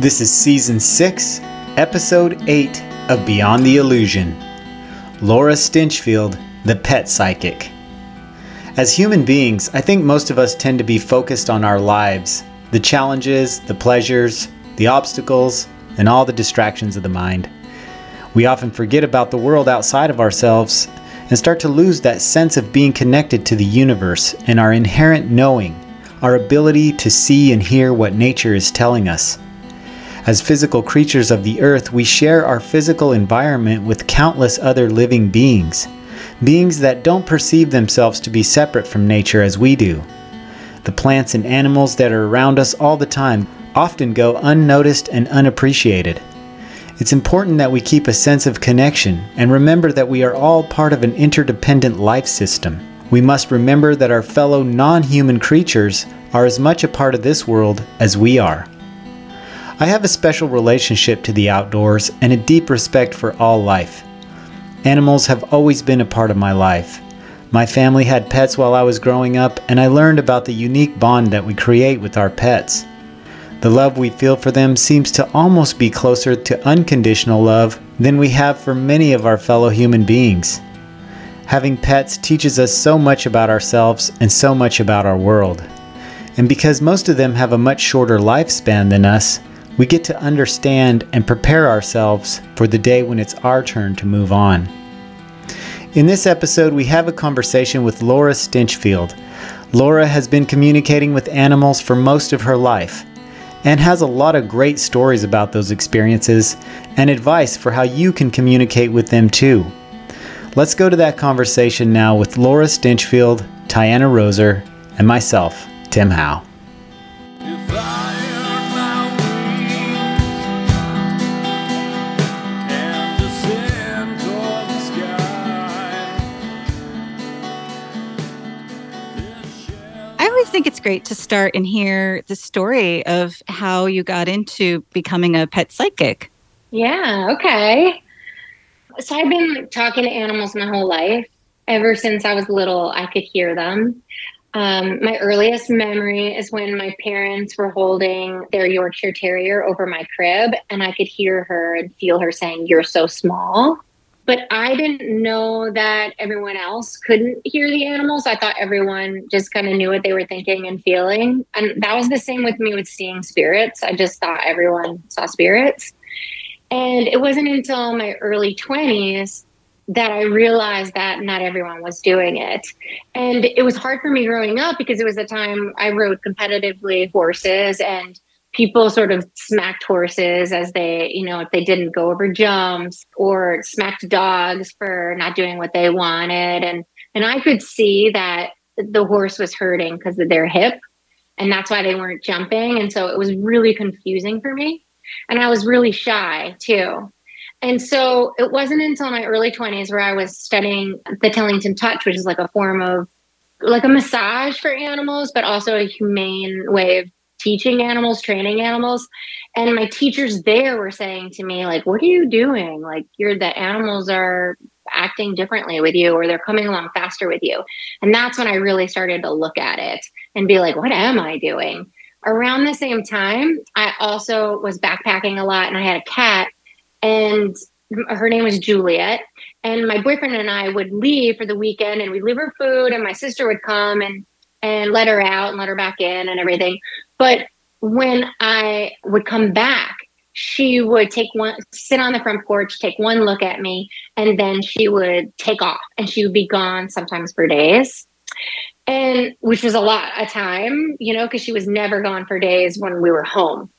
This is season 6, episode 8 of Beyond the Illusion. Laura Stinchfield, the pet psychic. As human beings, I think most of us tend to be focused on our lives, the challenges, the pleasures, the obstacles, and all the distractions of the mind. We often forget about the world outside of ourselves and start to lose that sense of being connected to the universe and our inherent knowing, our ability to see and hear what nature is telling us. As physical creatures of the earth, we share our physical environment with countless other living beings, beings that don't perceive themselves to be separate from nature as we do. The plants and animals that are around us all the time often go unnoticed and unappreciated. It's important that we keep a sense of connection and remember that we are all part of an interdependent life system. We must remember that our fellow non human creatures are as much a part of this world as we are. I have a special relationship to the outdoors and a deep respect for all life. Animals have always been a part of my life. My family had pets while I was growing up, and I learned about the unique bond that we create with our pets. The love we feel for them seems to almost be closer to unconditional love than we have for many of our fellow human beings. Having pets teaches us so much about ourselves and so much about our world. And because most of them have a much shorter lifespan than us, we get to understand and prepare ourselves for the day when it's our turn to move on. In this episode, we have a conversation with Laura Stinchfield. Laura has been communicating with animals for most of her life and has a lot of great stories about those experiences and advice for how you can communicate with them too. Let's go to that conversation now with Laura Stinchfield, Tiana Roser, and myself, Tim Howe. Think it's great to start and hear the story of how you got into becoming a pet psychic. Yeah, okay. So I've been talking to animals my whole life. Ever since I was little, I could hear them. Um, my earliest memory is when my parents were holding their Yorkshire Terrier over my crib, and I could hear her and feel her saying, You're so small. But I didn't know that everyone else couldn't hear the animals. I thought everyone just kind of knew what they were thinking and feeling. And that was the same with me with seeing spirits. I just thought everyone saw spirits. And it wasn't until my early 20s that I realized that not everyone was doing it. And it was hard for me growing up because it was a time I rode competitively horses and people sort of smacked horses as they, you know, if they didn't go over jumps or smacked dogs for not doing what they wanted. And and I could see that the horse was hurting because of their hip. And that's why they weren't jumping. And so it was really confusing for me. And I was really shy too. And so it wasn't until my early 20s where I was studying the Tellington Touch, which is like a form of like a massage for animals, but also a humane way of teaching animals, training animals. And my teachers there were saying to me, like, what are you doing? Like, you're the animals are acting differently with you or they're coming along faster with you. And that's when I really started to look at it and be like, what am I doing? Around the same time, I also was backpacking a lot and I had a cat and her name was Juliet. And my boyfriend and I would leave for the weekend and we'd leave her food and my sister would come and and let her out and let her back in and everything. But when I would come back, she would take one, sit on the front porch, take one look at me, and then she would take off and she would be gone sometimes for days. And which was a lot of time, you know, because she was never gone for days when we were home.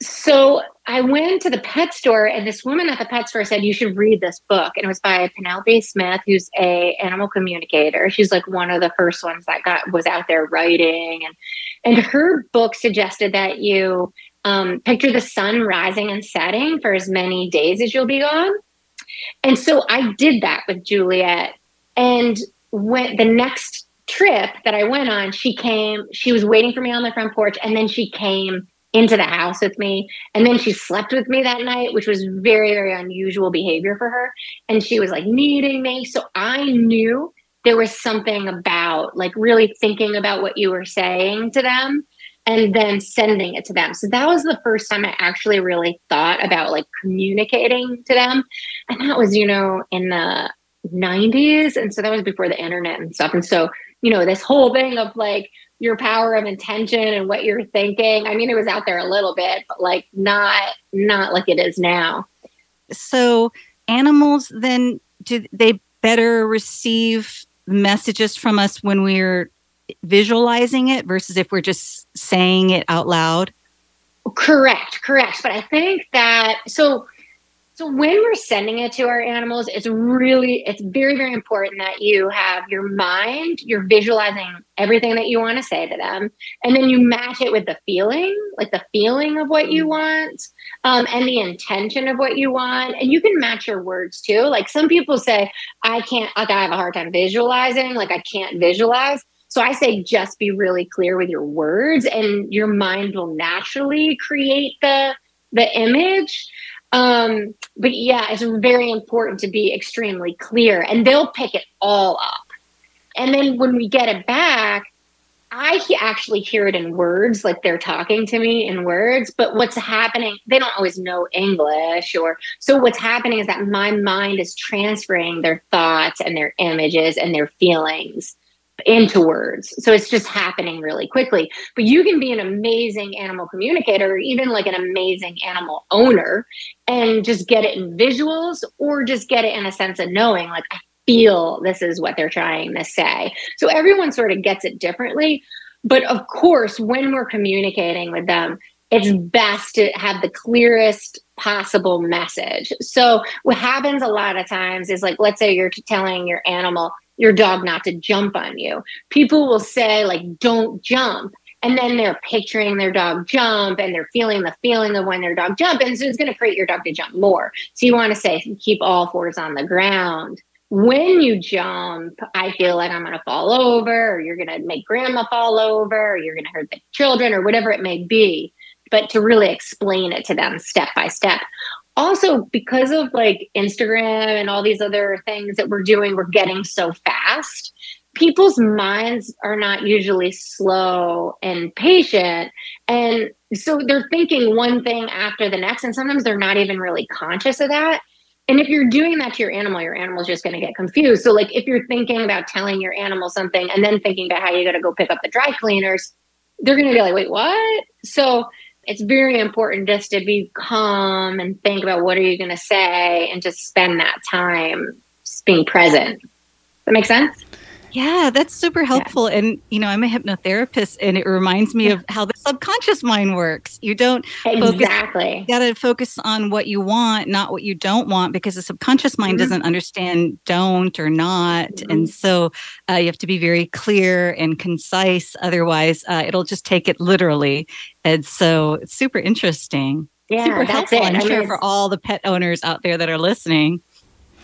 So I went to the pet store and this woman at the pet store said, you should read this book. And it was by Penelope Smith, who's a animal communicator. She's like one of the first ones that got was out there writing. And and her book suggested that you um, picture the sun rising and setting for as many days as you'll be gone. And so I did that with Juliet. And when the next trip that I went on, she came, she was waiting for me on the front porch, and then she came into the house with me. And then she slept with me that night, which was very, very unusual behavior for her. And she was like needing me. So I knew there was something about like really thinking about what you were saying to them and then sending it to them. So that was the first time I actually really thought about like communicating to them. And that was, you know, in the 90s. And so that was before the internet and stuff. And so, you know, this whole thing of like your power of intention and what you're thinking. I mean, it was out there a little bit, but like not not like it is now. So animals then do they better receive messages from us when we're visualizing it versus if we're just saying it out loud? Correct, correct. But I think that so so when we're sending it to our animals, it's really, it's very, very important that you have your mind, you're visualizing everything that you want to say to them, and then you match it with the feeling, like the feeling of what you want, um, and the intention of what you want. And you can match your words too. Like some people say, I can't, like I have a hard time visualizing, like I can't visualize. So I say just be really clear with your words and your mind will naturally create the the image. Um, but yeah, it's very important to be extremely clear and they'll pick it all up. And then when we get it back, I actually hear it in words, like they're talking to me in words. But what's happening, they don't always know English. Or so what's happening is that my mind is transferring their thoughts and their images and their feelings into words. So it's just happening really quickly. But you can be an amazing animal communicator, or even like an amazing animal owner, and just get it in visuals or just get it in a sense of knowing, like, I feel this is what they're trying to say. So everyone sort of gets it differently. But of course, when we're communicating with them, it's best to have the clearest possible message. So what happens a lot of times is like, let's say you're telling your animal, your dog not to jump on you. People will say, like, don't jump. And then they're picturing their dog jump and they're feeling the feeling of when their dog jump. And so it's going to create your dog to jump more. So you want to say, keep all fours on the ground. When you jump, I feel like I'm going to fall over, or you're going to make grandma fall over, or you're going to hurt the children, or whatever it may be. But to really explain it to them step by step also because of like Instagram and all these other things that we're doing, we're getting so fast. People's minds are not usually slow and patient. And so they're thinking one thing after the next. And sometimes they're not even really conscious of that. And if you're doing that to your animal, your animal's just going to get confused. So, like, if you're thinking about telling your animal something and then thinking about how you got to go pick up the dry cleaners, they're going to be like, wait, what? So, it's very important just to be calm and think about what are you going to say and just spend that time being present. Does that make sense? Yeah, that's super helpful. Yeah. And, you know, I'm a hypnotherapist and it reminds me yeah. of how the subconscious mind works. You don't exactly got to focus on what you want, not what you don't want, because the subconscious mind mm-hmm. doesn't understand don't or not. Mm-hmm. And so uh, you have to be very clear and concise. Otherwise, uh, it'll just take it literally. And so it's super interesting. Yeah, super that's helpful, it. I'm I sure for all the pet owners out there that are listening.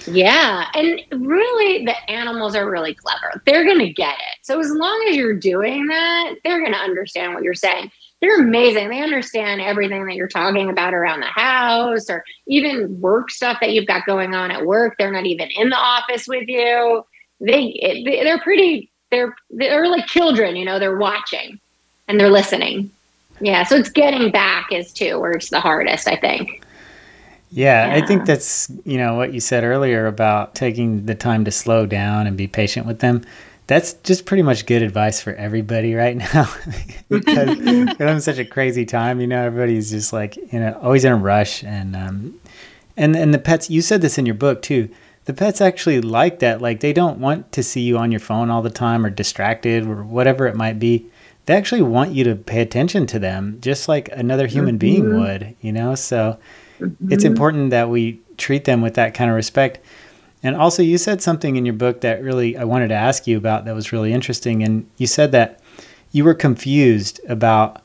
Yeah. And really, the animals are really clever. They're going to get it. So, as long as you're doing that, they're going to understand what you're saying. They're amazing. They understand everything that you're talking about around the house or even work stuff that you've got going on at work. They're not even in the office with you. They, they're pretty, they're, they're like children, you know, they're watching and they're listening. Yeah. So, it's getting back is too where it's the hardest, I think. Yeah, yeah, I think that's, you know, what you said earlier about taking the time to slow down and be patient with them. That's just pretty much good advice for everybody right now because having such a crazy time. You know, everybody's just like, you know, always in a rush. And, um, and, and the pets, you said this in your book too. The pets actually like that. Like, they don't want to see you on your phone all the time or distracted or whatever it might be. They actually want you to pay attention to them just like another human mm-hmm. being would, you know? So, Mm-hmm. It's important that we treat them with that kind of respect. And also, you said something in your book that really I wanted to ask you about that was really interesting. And you said that you were confused about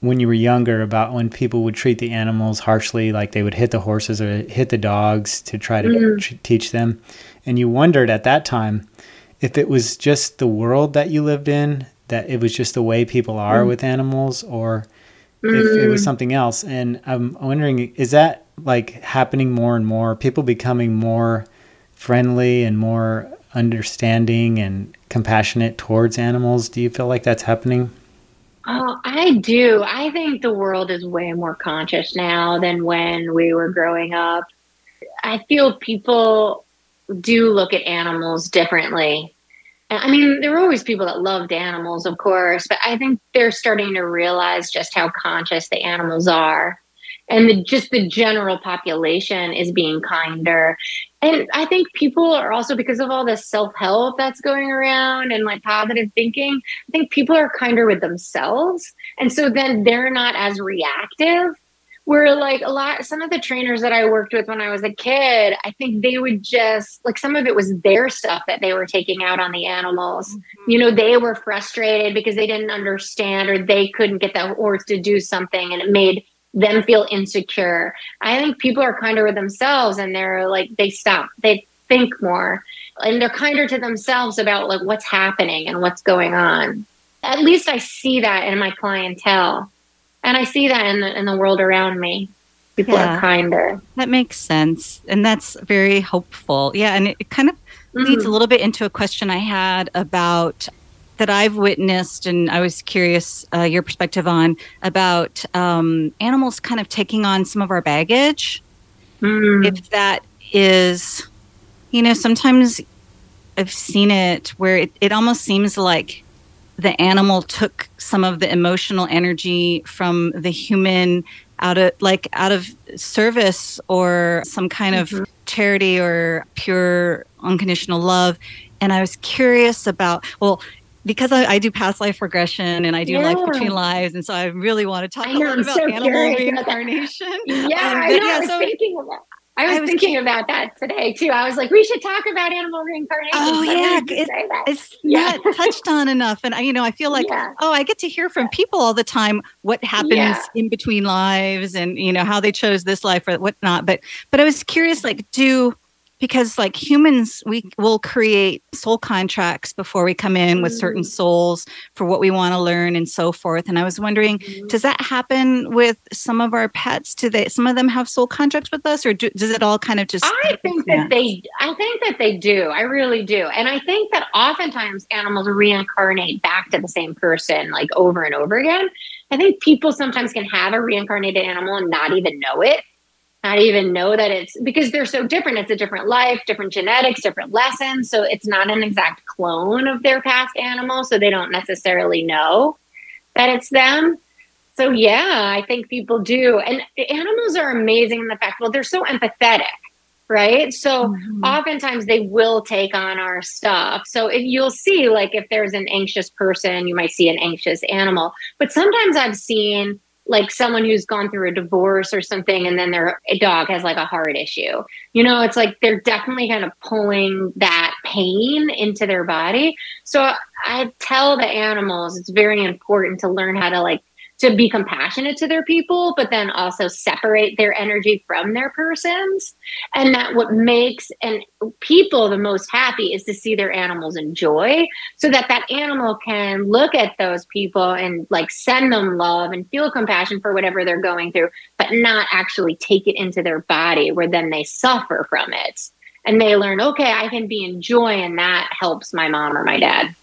when you were younger about when people would treat the animals harshly, like they would hit the horses or hit the dogs to try to mm. teach them. And you wondered at that time if it was just the world that you lived in, that it was just the way people are mm. with animals, or mm. if it was mm. something else. And I'm wondering, is that like happening more and more? People becoming more friendly and more understanding and compassionate towards animals? Do you feel like that's happening? Oh, I do. I think the world is way more conscious now than when we were growing up. I feel people do look at animals differently. I mean, there were always people that loved animals, of course, but I think they're starting to realize just how conscious the animals are. And the, just the general population is being kinder. And I think people are also, because of all this self help that's going around and like positive thinking, I think people are kinder with themselves. And so then they're not as reactive where like a lot some of the trainers that I worked with when I was a kid, I think they would just like some of it was their stuff that they were taking out on the animals. Mm-hmm. You know, they were frustrated because they didn't understand or they couldn't get the horse to do something and it made them feel insecure. I think people are kinder with themselves and they're like they stop. They think more and they're kinder to themselves about like what's happening and what's going on. At least I see that in my clientele and I see that in the in the world around me. People yeah, are kinder. That makes sense, and that's very hopeful. Yeah, and it, it kind of mm-hmm. leads a little bit into a question I had about that I've witnessed, and I was curious uh, your perspective on about um, animals kind of taking on some of our baggage. Mm. If that is, you know, sometimes I've seen it where it, it almost seems like the animal took some of the emotional energy from the human out of like out of service or some kind mm-hmm. of charity or pure unconditional love and i was curious about well because I, I do past life regression and I do yeah. life between lives, and so I really want to talk know, about so animal reincarnation. yeah, um, I know. Yeah, I was so, thinking about. I was, I was thinking about that today too. I was like, we should talk about animal reincarnation. Oh yeah, it's, it's yeah. not touched on enough, and I, you know, I feel like yeah. oh, I get to hear from people all the time what happens yeah. in between lives, and you know how they chose this life or whatnot. But but I was curious, like, do because like humans we will create soul contracts before we come in with certain mm. souls for what we want to learn and so forth. And i was wondering mm-hmm. does that happen with some of our pets? Do they some of them have soul contracts with us or do, does it all kind of just i think that they i think that they do. I really do. And i think that oftentimes animals reincarnate back to the same person like over and over again. I think people sometimes can have a reincarnated animal and not even know it not even know that it's because they're so different. It's a different life, different genetics, different lessons. So it's not an exact clone of their past animal. So they don't necessarily know that it's them. So yeah, I think people do. And animals are amazing in the fact, well, they're so empathetic, right? So mm-hmm. oftentimes they will take on our stuff. So if you'll see, like if there's an anxious person, you might see an anxious animal. But sometimes I've seen like someone who's gone through a divorce or something and then their dog has like a heart issue. You know it's like they're definitely kind of pulling that pain into their body. So i tell the animals it's very important to learn how to like to be compassionate to their people, but then also separate their energy from their persons. And that what makes and people the most happy is to see their animals enjoy so that that animal can look at those people and like send them love and feel compassion for whatever they're going through, but not actually take it into their body where then they suffer from it. And they learn, okay, I can be in joy and that helps my mom or my dad.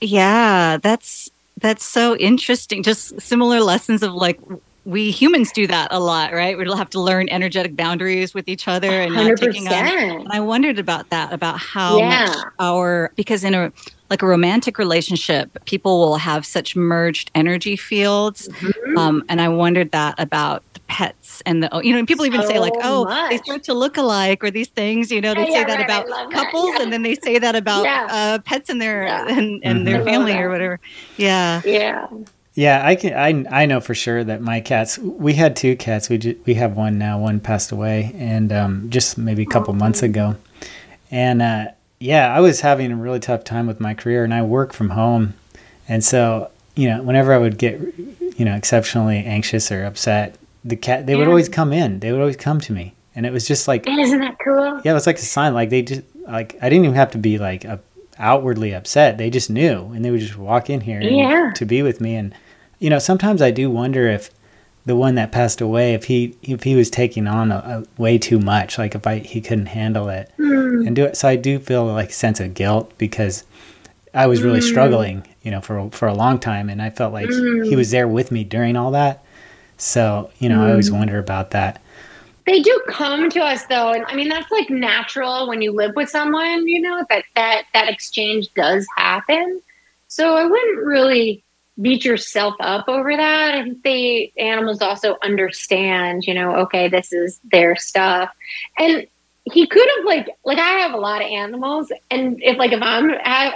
Yeah, that's that's so interesting. Just similar lessons of like we humans do that a lot, right? We'll have to learn energetic boundaries with each other and 100%. not taking on. And I wondered about that, about how yeah. much our because in a like a romantic relationship, people will have such merged energy fields, mm-hmm. um, and I wondered that about pets and the you know people even so say like oh much. they start to look alike or these things you know they yeah, say yeah, that right, about couples that. Yeah. and then they say that about uh, pets and their and, and mm-hmm. their family or whatever yeah yeah yeah i can i i know for sure that my cats we had two cats we just, we have one now one passed away and um, just maybe a couple oh. months ago and uh, yeah i was having a really tough time with my career and i work from home and so you know whenever i would get you know exceptionally anxious or upset the cat they yeah. would always come in. They would always come to me, and it was just like isn't that cool? Yeah, it was like a sign. Like they just like I didn't even have to be like a, outwardly upset. They just knew, and they would just walk in here yeah. to be with me. And you know, sometimes I do wonder if the one that passed away, if he if he was taking on a, a way too much, like if I he couldn't handle it mm. and do it. So I do feel like a sense of guilt because I was really mm. struggling, you know, for for a long time, and I felt like Mm. he was there with me during all that. So you know, I always Mm. wonder about that. They do come to us though, and I mean that's like natural when you live with someone, you know, that that that exchange does happen. So I wouldn't really beat yourself up over that. I think the animals also understand, you know, okay, this is their stuff. And he could have like like I have a lot of animals, and if like if I'm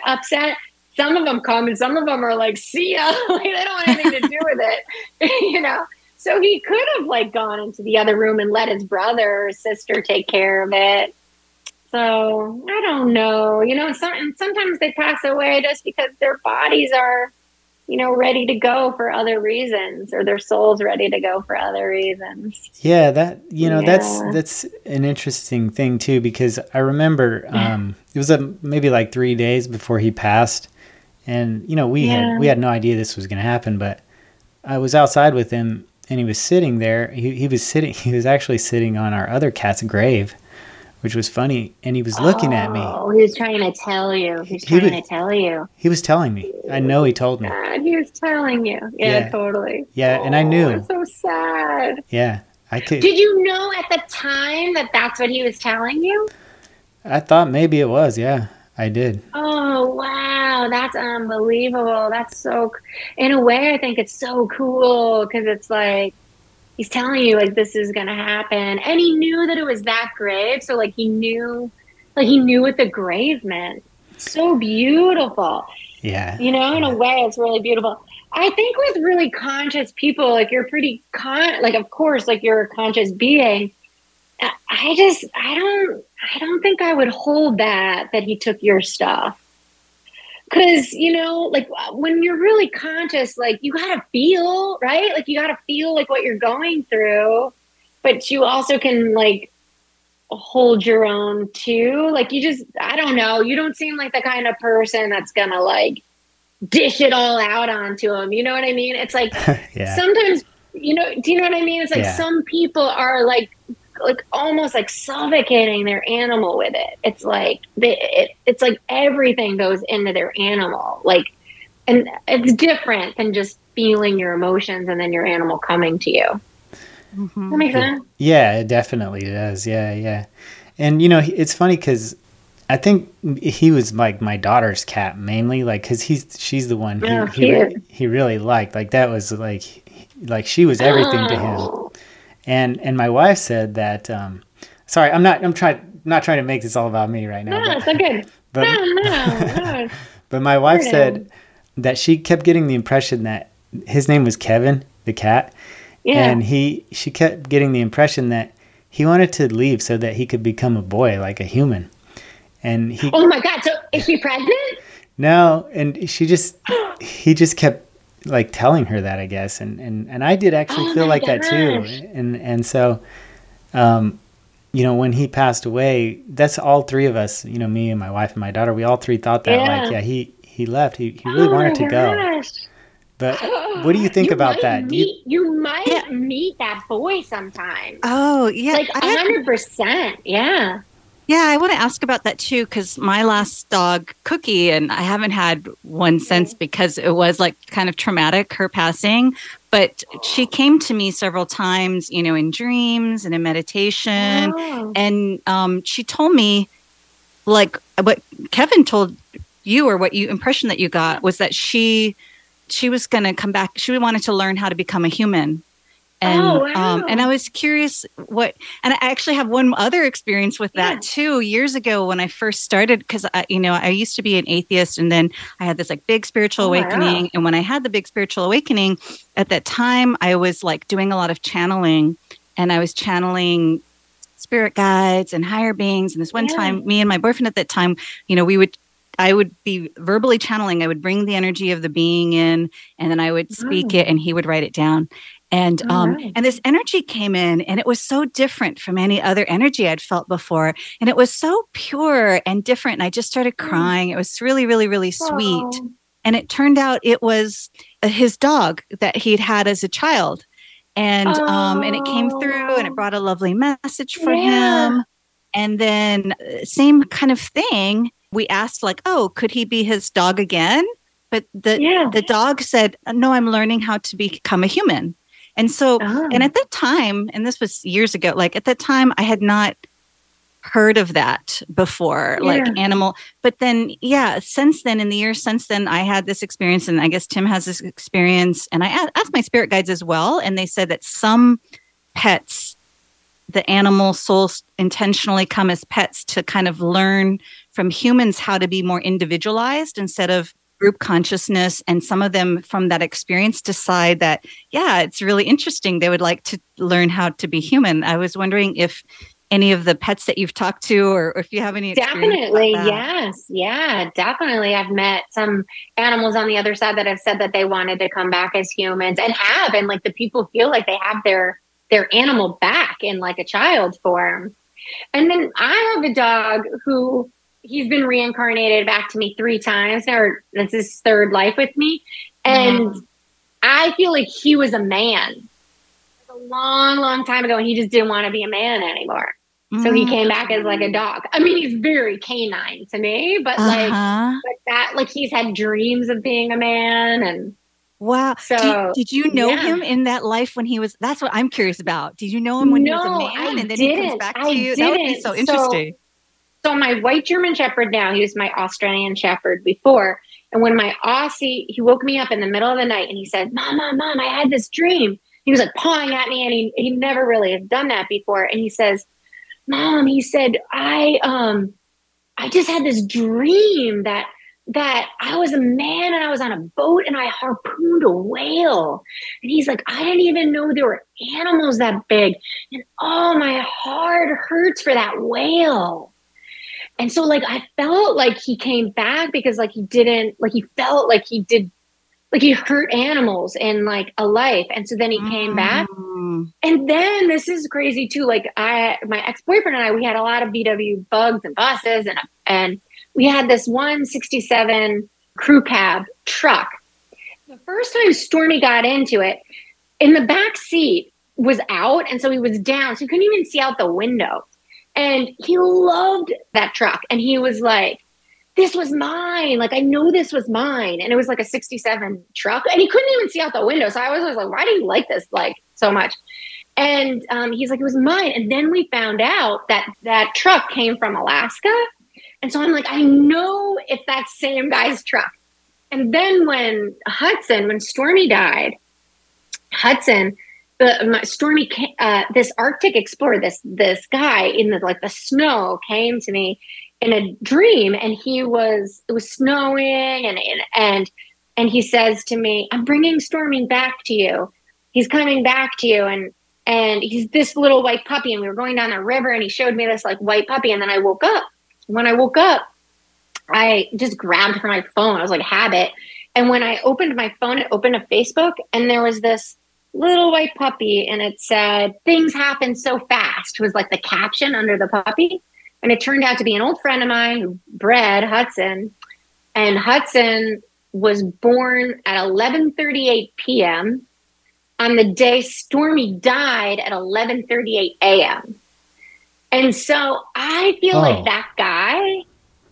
upset, some of them come and some of them are like, "See ya," like they don't want anything to do with it, you know. So he could have like gone into the other room and let his brother or sister take care of it. So I don't know, you know. Some, and sometimes they pass away just because their bodies are, you know, ready to go for other reasons, or their souls ready to go for other reasons. Yeah, that you know that's that's an interesting thing too because I remember um, it was a, maybe like three days before he passed, and you know we Yeah. had we had no idea this was going to happen, but I was outside with him and he was sitting there. He he was sitting. He was actually sitting on our other cat's grave, which was funny, and he was looking at me. Oh, he was trying to tell you. He's He trying was- to tell you. He was telling me. I know he told me. God, he was telling you. Yeah, Yeah. totally. Yeah, and I Oh, knew. It's so sad. Yeah, I could. Did you know at the time that that's what he was telling you? I thought maybe it was. Yeah, I did. Oh wow, that's unbelievable. That's so. In a way, I think it's so cool because it's like he's telling you like this is gonna happen, and he knew that it was that grave. So like he knew, like he knew what the grave meant. It's so beautiful. Yeah. You know, in a way, it's really beautiful. I think with really conscious people, like you're pretty con, like of course, like you're a conscious being. I- just, I don't, I don't think I would hold that that he took your stuff. Cause you know, like when you're really conscious, like you gotta feel, right? Like you gotta feel like what you're going through, but you also can like hold your own too. Like you just, I don't know, you don't seem like the kind of person that's gonna like dish it all out onto him. You know what I mean? It's like yeah. sometimes, you know, do you know what I mean? It's like Yeah. some people are like, like almost like suffocating their animal with it. It's like they, it, it's like everything goes into their animal. Like, and it's different than just feeling your emotions and then your animal coming to you. Mhm. That makes sense. Yeah, it definitely does. Yeah, yeah. And you know, it's funny because I think he was like my daughter's cat mainly, like because he's she's the one he Oh, he, re- he really liked. Like that was like like she was everything to him. And and my wife said that. Um, sorry, I'm not I'm trying not trying to make this all about me right now. No, but- it's not good. but, no, no, no. But my wife Weirdo. said that she kept getting the impression that his name was Kevin, the cat, Yeah. and he she kept getting the impression that he wanted to leave so that he could become a boy like a human. And he oh my God. So is she pregnant? no, and she just he just kept like telling her that I guess, and and and I did actually Oh feel my like that too, and and so, um, you know, when he passed away, that's all three of us, you know, me and my wife and my daughter, we all three thought that like, Yeah. yeah, he he left, he he really Oh wanted my to go, but what do you think about that? Do you- you, might Yeah. meet that boy sometime. Oh, yeah. like I hundred percent. Yeah. Yeah, I want to ask about that too because my last dog, Cookie, and I haven't had one since because it was like kind of traumatic, her passing. But she came to me several times, you know, in dreams and in meditation. Oh. And um, she told me, like, what Kevin told you or what you impression that you got was that she she was going to come back. She wanted to learn how to become a human. And Oh, um, and. I was curious what, and I actually have one other experience with that Yeah. too. Years ago, when I first started, because I, you know, I used to be an atheist, and then I had this like big spiritual Oh, wow. awakening. And when I had the big spiritual awakening, at that time, I was like doing a lot of channeling, and I was channeling spirit guides and higher beings. And this one Yeah. time, me and my boyfriend at that time, you know, we would. I would be verbally channeling. I would bring the energy of the being in, and then I would speak Oh. it, and he would write it down. And Oh, um, nice. and this energy came in, and it was so different from any other energy I'd felt before, and it was so pure and different. And I just started Mm. crying. It was really, really, really sweet. Oh. And it turned out it was uh, his dog that he'd had as a child, and um, and it came through, and it brought a lovely message for Yeah. him. And then uh, same kind of thing. We asked like, oh, could he be his dog again? but the Yeah. the dog said, "No, I'm learning how to become a human." And so, Oh. and at that time, and this was years ago, like at that time, I had not heard of that before, like animal. But then, yeah, since then, in the years since then, I had this experience, and I guess Tim has this experience. And I asked my spirit guides as well, and they said that some pets, the animal souls intentionally come as pets to kind of learn from humans how to be more individualized instead of group consciousness and some of them from that experience decide that yeah it's really interesting they would like to learn how to be human i was wondering if any of the pets that you've talked to or if you have any Definitely, yes. Yeah, definitely. I've met some animals on the other side that have said that they wanted to come back as humans and have and like the people feel like they have their their animal back in like a child form. And then I have a dog who he's been reincarnated back to me 3 times now or this is his third life with me and I feel like he was a man a long long time ago and he just didn't want to be a man anymore. So he Mm. came back as like a dog. I mean, he's very canine to me, but like, Uh-huh. but that, like, he's had dreams of being a man, and wow So, did you know yeah. him in that life when he was that's what i'm curious about did you know him when he was a man I and then he comes back to I you that would be so So- interesting so my white German Shepherd now, he was my Australian Shepherd before, and when my Aussie, he woke me up in the middle of the night and he said, "Mom, mom, mom, I had this dream." He was like pawing at me, and he he never really had done that before, and he says, "Mom," he said, "I um, I just had this dream that." that I was a man and I was on a boat and I harpooned a whale. And he's like, I didn't even know there were animals that big. And oh, my heart hurts for that whale. And so, like, I felt like he came back because, like, he didn't, like, he felt like he did, like, he hurt animals in, like, a life. And so then he came back. Mm. And then this is crazy too. Like I, my ex boyfriend and I, we had a lot of VW bugs and buses, and and we had this one '67 crew cab truck. The first time Stormy got into it, in the back seat was out, and so he was down, so he couldn't even see out the window. And he loved that truck, and he was like, "This was mine. Like I know this was mine." And it was like a '67 truck, and he couldn't even see out the window. So I was always like, "Why do you like this like so much?" And um, he's like, it was mine. And then we found out that that truck came from Alaska. And so I'm like, I know it's that same guy's truck. And then when Hudson, when Stormy died, Hudson, the my, Stormy, uh, this Arctic explorer, this this guy in the like the snow came to me in a dream, and he was it was snowing, and and and and he says to me, "I'm bringing Stormy back to you. He's coming back to you." And and he's this little white puppy and we were going down the river and he showed me this like white puppy and then i woke up when i woke up i just grabbed for my phone i was like habit and when i opened my phone it opened a facebook and there was this little white puppy and it said things happen so fast was like the caption under the puppy and it turned out to be an old friend of mine who bred hudson and hudson was born at 11:38 p.m on the day Stormy died at 11:38 a.m. And so I feel Oh. like that guy,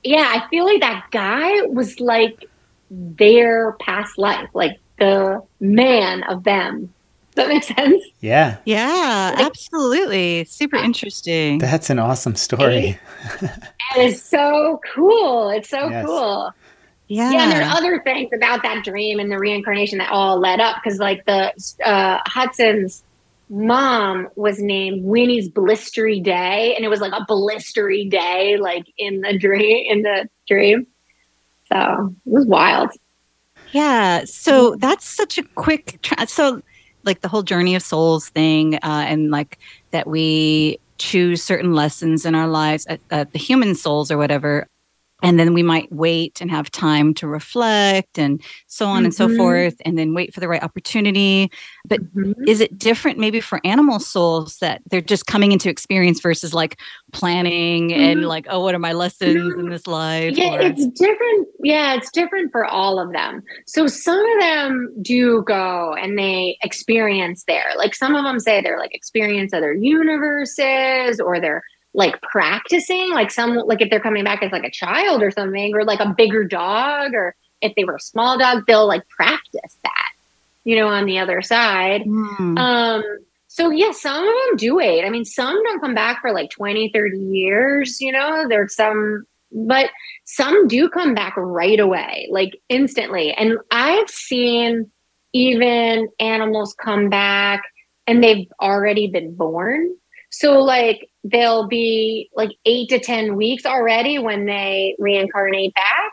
yeah, I feel like that guy was like their past life, like the man of them. Does that makes sense? Yeah, Yeah, Like- absolutely. Super interesting. that's an awesome story. And it's so cool. It's so Yes. cool. Yeah. Yeah, and there are other things about that dream and the reincarnation that all led up because, like, the uh, Hudson's mom was named Winnie's Blistery Day, and it was like a blistery day, like in the dream. In the dream, so it was wild. Yeah. So that's such a quick. Tra- so, like the whole journey of souls thing, uh, and like that we choose certain lessons in our lives, uh, uh, the human souls or whatever. And then we might wait and have time to reflect and so on and so Mhm. forth, and then wait for the right opportunity. But Mhm. is it different maybe for animal souls that they're just coming into experience versus like planning and Mhm. like, oh, what are my lessons in this life? Yeah, or- it's different. Yeah, it's different for all of them. So some of them do go and they experience there. Like some of them say they're like experience other universes or they're like practicing. Like some like if they're coming back as like a child or something or like a bigger dog or if they were a small dog, they'll like practice that, you know, on the other side. Mm. Um, so yeah, some of them do wait. I mean, some don't come back for like 20, 30 years, you know, there's some, but some do come back right away, like instantly. And I've seen even animals come back and they've already been born. So like they'll be like eight to 10 weeks already when they reincarnate back.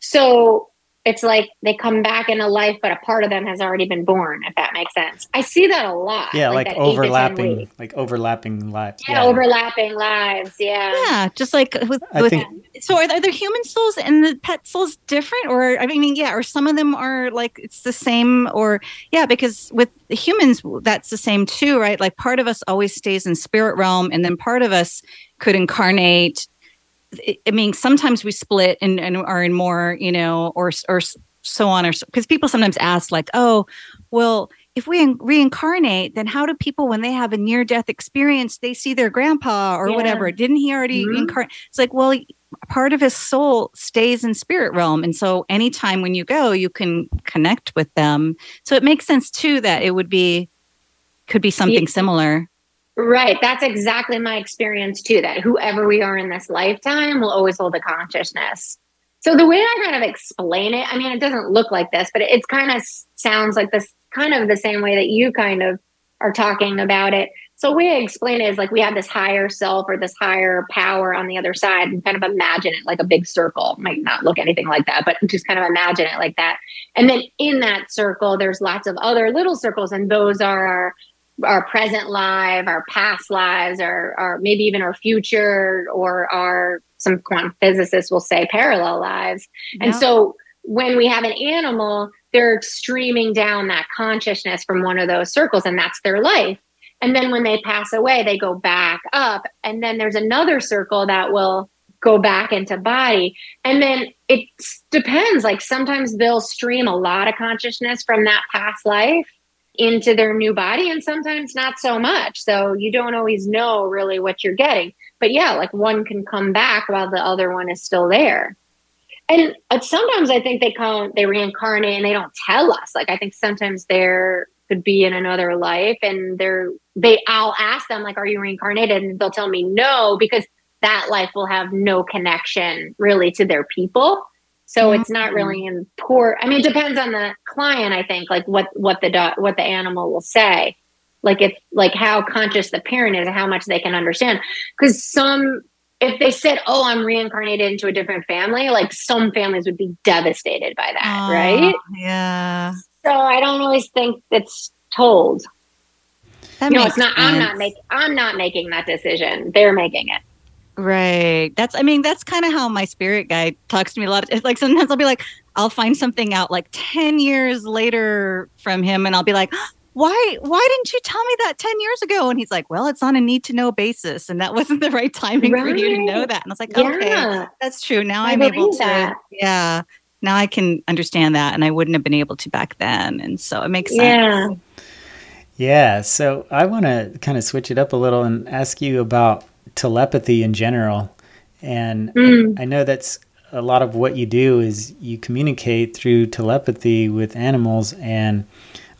So it's like they come back in a life, but a part of them has already been born, if that makes sense. I see that a lot. Yeah, like, like overlapping, like overlapping lives. Yeah, yeah, overlapping lives. Yeah. Yeah, just like with, with think, so are, are there human souls and the pet souls different? Or, I mean, yeah, or some of them are like it's the same, or yeah, because with humans, that's the same too, right? Like part of us always stays in spirit realm, and then part of us could incarnate I mean, sometimes we split and, and are in more, you know, or or so on, or because people sometimes ask, like, oh, well, if we reincarnate, then how do people, when they have a near death experience, they see their grandpa or yeah. whatever? Didn't he already mm-hmm. incarnate? It's like, well, part of his soul stays in spirit realm, and so anytime when you go, you can connect with them. So it makes sense too that it would be could be something yeah. similar. Right. That's exactly my experience too, that whoever we are in this lifetime will always hold a consciousness. So the way I kind of explain it, I mean, it doesn't look like this, but it kind of sounds like this kind of the same way that you kind of are talking about it. So we explain it is like we have this higher self or this higher power on the other side and kind of imagine it like a big circle. Might not look anything like that, but just kind of imagine it like that. And then in that circle, there's lots of other little circles, and those are our our present life, our past lives, or, or maybe even our future, or our some quantum physicists will say parallel lives. Yeah. And so when we have an animal, they're streaming down that consciousness from one of those circles, and that's their life. And then when they pass away, they go back up. And then there's another circle that will go back into body. And then it depends. Like sometimes they'll stream a lot of consciousness from that past life into their new body and sometimes not so much. So you don't always know really what you're getting. But yeah, like one can come back while the other one is still there. And uh, sometimes I think they come, they reincarnate and they don't tell us. Like I think sometimes there could be in another life and they're, they, I'll ask them like, are you reincarnated? And they'll tell me no, because that life will have no connection really to their people. So mm-hmm. it's not really important. I mean, it depends on the client. I think like what what the do- what the animal will say, like if like how conscious the parent is, and how much they can understand. Because some, if they said, "Oh, I'm reincarnated into a different family," like some families would be devastated by that, right? Yeah. So I don't always think it's told. That no, it's not. Sense. I'm not making. I'm not making that decision. They're making it. Right. That's I mean, that's kind of how my spirit guide talks to me a lot. It's like sometimes I'll be like, I'll find something out like 10 years later from him and I'll be like, why why didn't you tell me that 10 years ago? And he's like, Well, it's on a need to know basis. And that wasn't the right timing right. for you to know that. And I was like, Okay, yeah. that's true. Now I am able to that. yeah. Now I can understand that. And I wouldn't have been able to back then. And so it makes sense. Yeah. Yeah. So I want to kind of switch it up a little and ask you about telepathy in general. And mm. I know that's a lot of what you do is you communicate through telepathy with animals and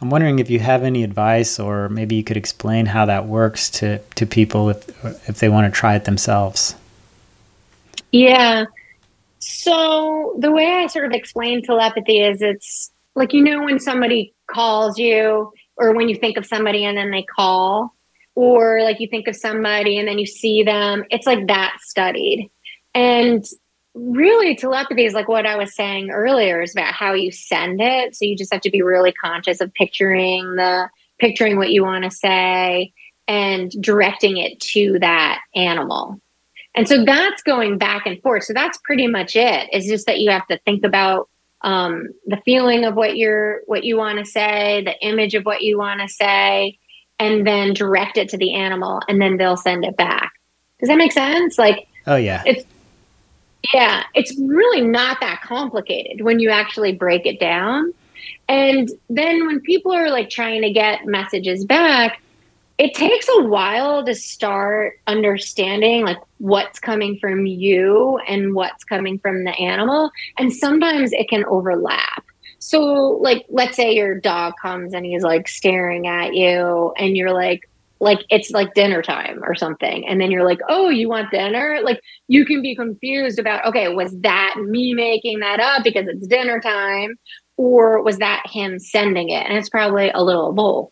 I'm wondering if you have any advice or maybe you could explain how that works to, to people if if they want to try it themselves. Yeah. So the way I sort of explain telepathy is it's like you know when somebody calls you or when you think of somebody and then they call or like you think of somebody and then you see them it's like that studied. And really telepathy is like what i was saying earlier is about how you send it. So you just have to be really conscious of picturing the picturing what you want to say and directing it to that animal. And so that's going back and forth. So that's pretty much it. It's just that you have to think about um, the feeling of what you're what you want to say the image of what you want to say and then direct it to the animal and then they'll send it back. Does that make sense? Like, oh, yeah. It's, yeah, it's really not that complicated when you actually break it down. And then when people are like trying to get messages back, it takes a while to start understanding like what's coming from you and what's coming from the animal and sometimes it can overlap so like let's say your dog comes and he's like staring at you and you're like like it's like dinner time or something. And then you're like oh you want dinner? Like you can be confused about okay was that me making that up because it's dinner time or was that him sending it? And it's probably a little both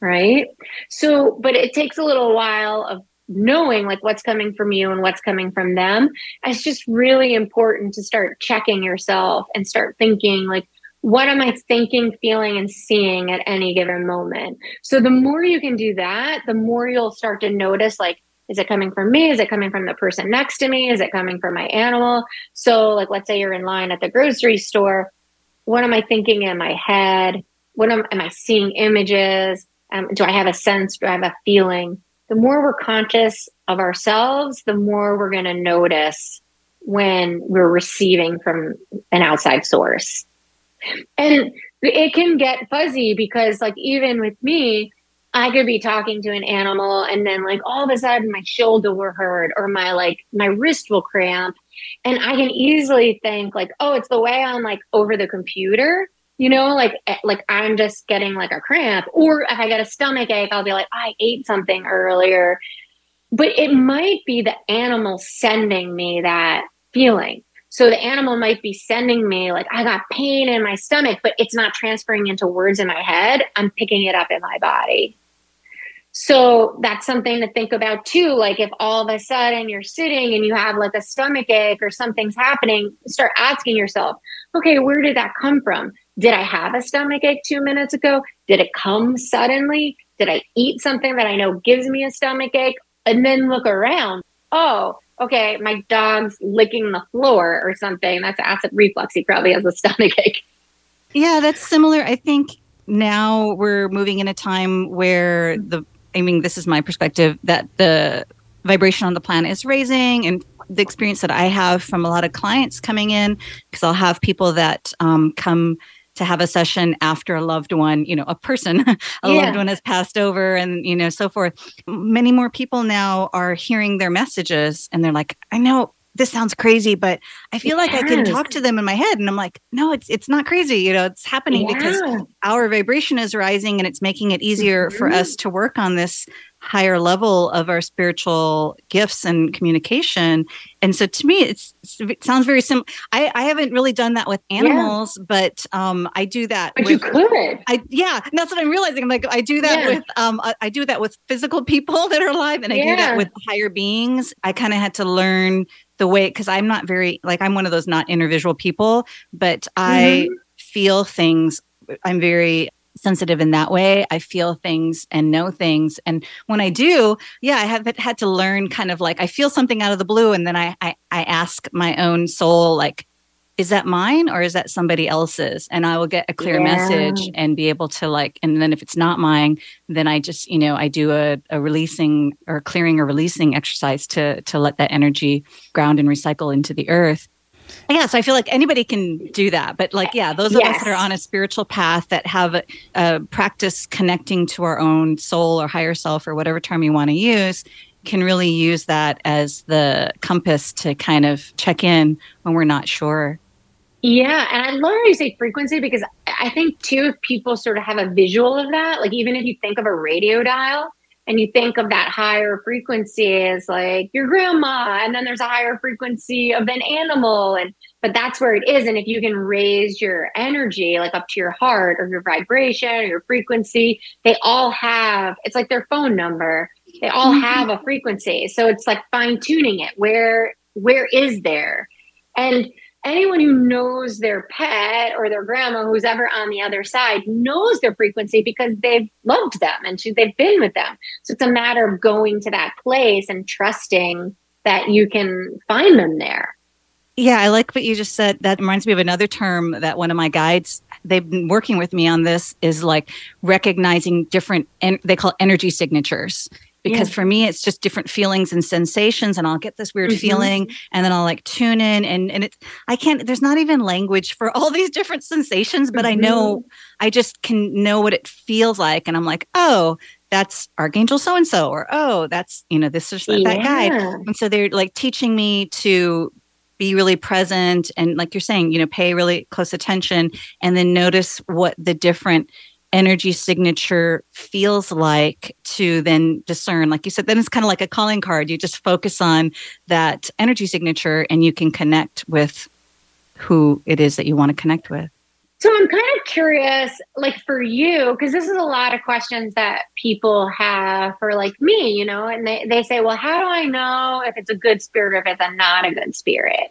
right? So but it takes a little while of knowing like what's coming from you and what's coming from them. It's just really important to start checking yourself and start thinking like what am I thinking, feeling, and seeing at any given moment? So the more you can do that, the more you'll start to notice like, is it coming from me? Is it coming from the person next to me? Is it coming from my animal? So, like, let's say you're in line at the grocery store. What am I thinking in my head? What am, am I seeing images? Um, do I have a sense? Do I have a feeling? The more we're conscious of ourselves, the more we're going to notice when we're receiving from an outside source. And it can get fuzzy because, like, even with me, I could be talking to an animal and then, like, all of a sudden my shoulder will hurt or my, like, my wrist will cramp. And I can easily think, like, oh, it's the way I'm, like, over the computer you know like eh, like i'm just getting like a cramp. Or if i get a stomach ache i'll be like i ate something earlier. But it might be the animal sending me that feeling so the animal might be sending me like, I got pain in my stomach, but it's not transferring into words in my head. I'm picking it up in my body. So that's something to think about too. Like if all of a sudden you're sitting and you have like a stomach ache or something's happening, start asking yourself, okay, where did that come from? Did I have a stomach ache two minutes ago? Did it come suddenly? Did I eat something that I know gives me a stomach ache? And then look around. Oh, okay, my dog's licking the floor or something. That's acid reflux. He probably has a stomach ache. Yeah, that's similar. I think now we're moving in a time where the, I mean, this is my perspective, that the vibration on the planet is raising and the experience that I have from a lot of clients coming in, because I'll have people that um, come to have a session after a loved one, you know, a person, a yeah. loved one has passed over and, you know, so forth. Many more people now are hearing their messages and they're like, I know this sounds crazy, but I feel like I can talk to them in my head. And I'm like, no, it's it's not crazy. You know, it's happening yeah. because our vibration is rising and it's making it easier mm-hmm. for us to work on this higher level of our spiritual gifts and communication. And so to me, it's, it sounds very simple. I, I haven't really done that with animals, yeah. but um, I do that. But with, you could. I yeah, that's what I'm realizing. I'm like, I do that yeah. with um, I, I, do that with physical people that are alive, and I yeah. do that with higher beings. I kind of had to learn the way because I'm not very like I'm one of those not intervisual people, but I mm-hmm. feel things. I'm very sensitive in that way. I feel things and know things. And when I do, yeah, I have had to learn kind of like I feel something out of the blue and then I I, I ask my own soul like is that mine or is that somebody else's and i will get a clear yeah. message and be able to like and then if it's not mine then i just you know i do a, a releasing or clearing or releasing exercise to to let that energy ground and recycle into the earth yeah so i feel like anybody can do that but like yeah those of yes. us that are on a spiritual path that have a, a practice connecting to our own soul or higher self or whatever term you want to use can really use that as the compass to kind of check in when we're not sure yeah, and I love how you say frequency because I think too, if people sort of have a visual of that, like even if you think of a radio dial, and you think of that higher frequency as like your grandma and then there's a higher frequency of an animal and but that's where it is and if you can raise your energy like up to your heart or your vibration or your frequency they all have it's like their phone number they all mm-hmm. have a frequency so it's like fine tuning it where where is there and anyone who knows their pet or their grandma who's ever on the other side knows their frequency because they've loved them and they've been with them. So it's a matter of going to that place and trusting that you can find them there. Yeah, I like what you just said. That reminds me of another term that one of my guides, they've been working with me on this, is like recognizing different, en- they call energy signatures because yeah. for me it's just different feelings and sensations and i'll get this weird mm-hmm. feeling and then i'll like tune in and and it's i can't there's not even language for all these different sensations but mm-hmm. i know i just can know what it feels like and i'm like oh that's Archangel so and so, or oh, that's you know this is yeah. that guy. And so they're like teaching me to be really present and like you're saying, you know, pay really close attention and then notice what the different energy signature feels like to then discern like you said then it's kind of like a calling card you just focus on that energy signature and you can connect with who it is that you want to connect with so I'm kind of curious, like for you, because this is a lot of questions that people have for like me, you know, and they, they say, well, how do I know if it's a good spirit or if it's a not a good spirit?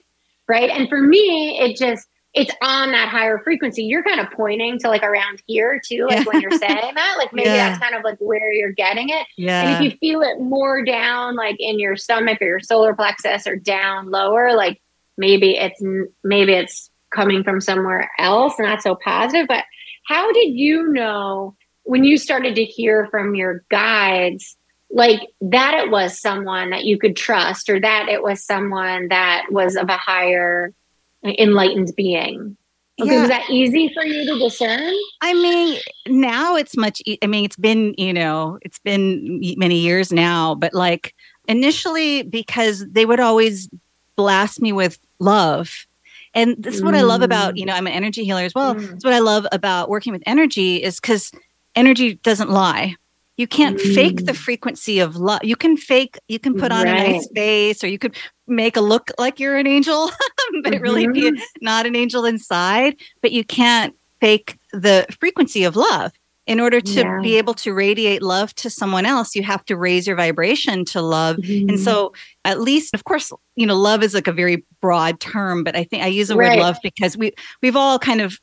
Right. And for me, it just, it's on that higher frequency. You're kind of pointing to like around here too, like when you're saying that, like maybe yeah. that's kind of like where you're getting it. Yeah. And if you feel it more down, like in your stomach or your solar plexus or down lower, like maybe it's, maybe it's coming from somewhere else, not so positive. But how did you know when you started to hear from your guides, like that it was someone that you could trust or that it was someone that was of a higher enlightened being? Okay, yeah. was that easy for you to discern? I mean, now it's much. E- I mean, it's been you know, it's been many years now, but like initially because they would always blast me with love and this is what mm. I love about, mm. you know, I'm an energy healer as well. Mm. That's what I love about working with energy is because energy doesn't lie. You can't mm. fake the mm. frequency of love. You can fake, you can put on right. a nice face or you could make a look like you're an angel, but mm-hmm. really be mm-hmm. not an angel inside. But you can't fake the frequency of love in order to yeah. be able to radiate love to someone else you have to raise your vibration to love mm-hmm. and so at least of course you know love is like a very broad term but i think i use the right. word love because we we've all kind of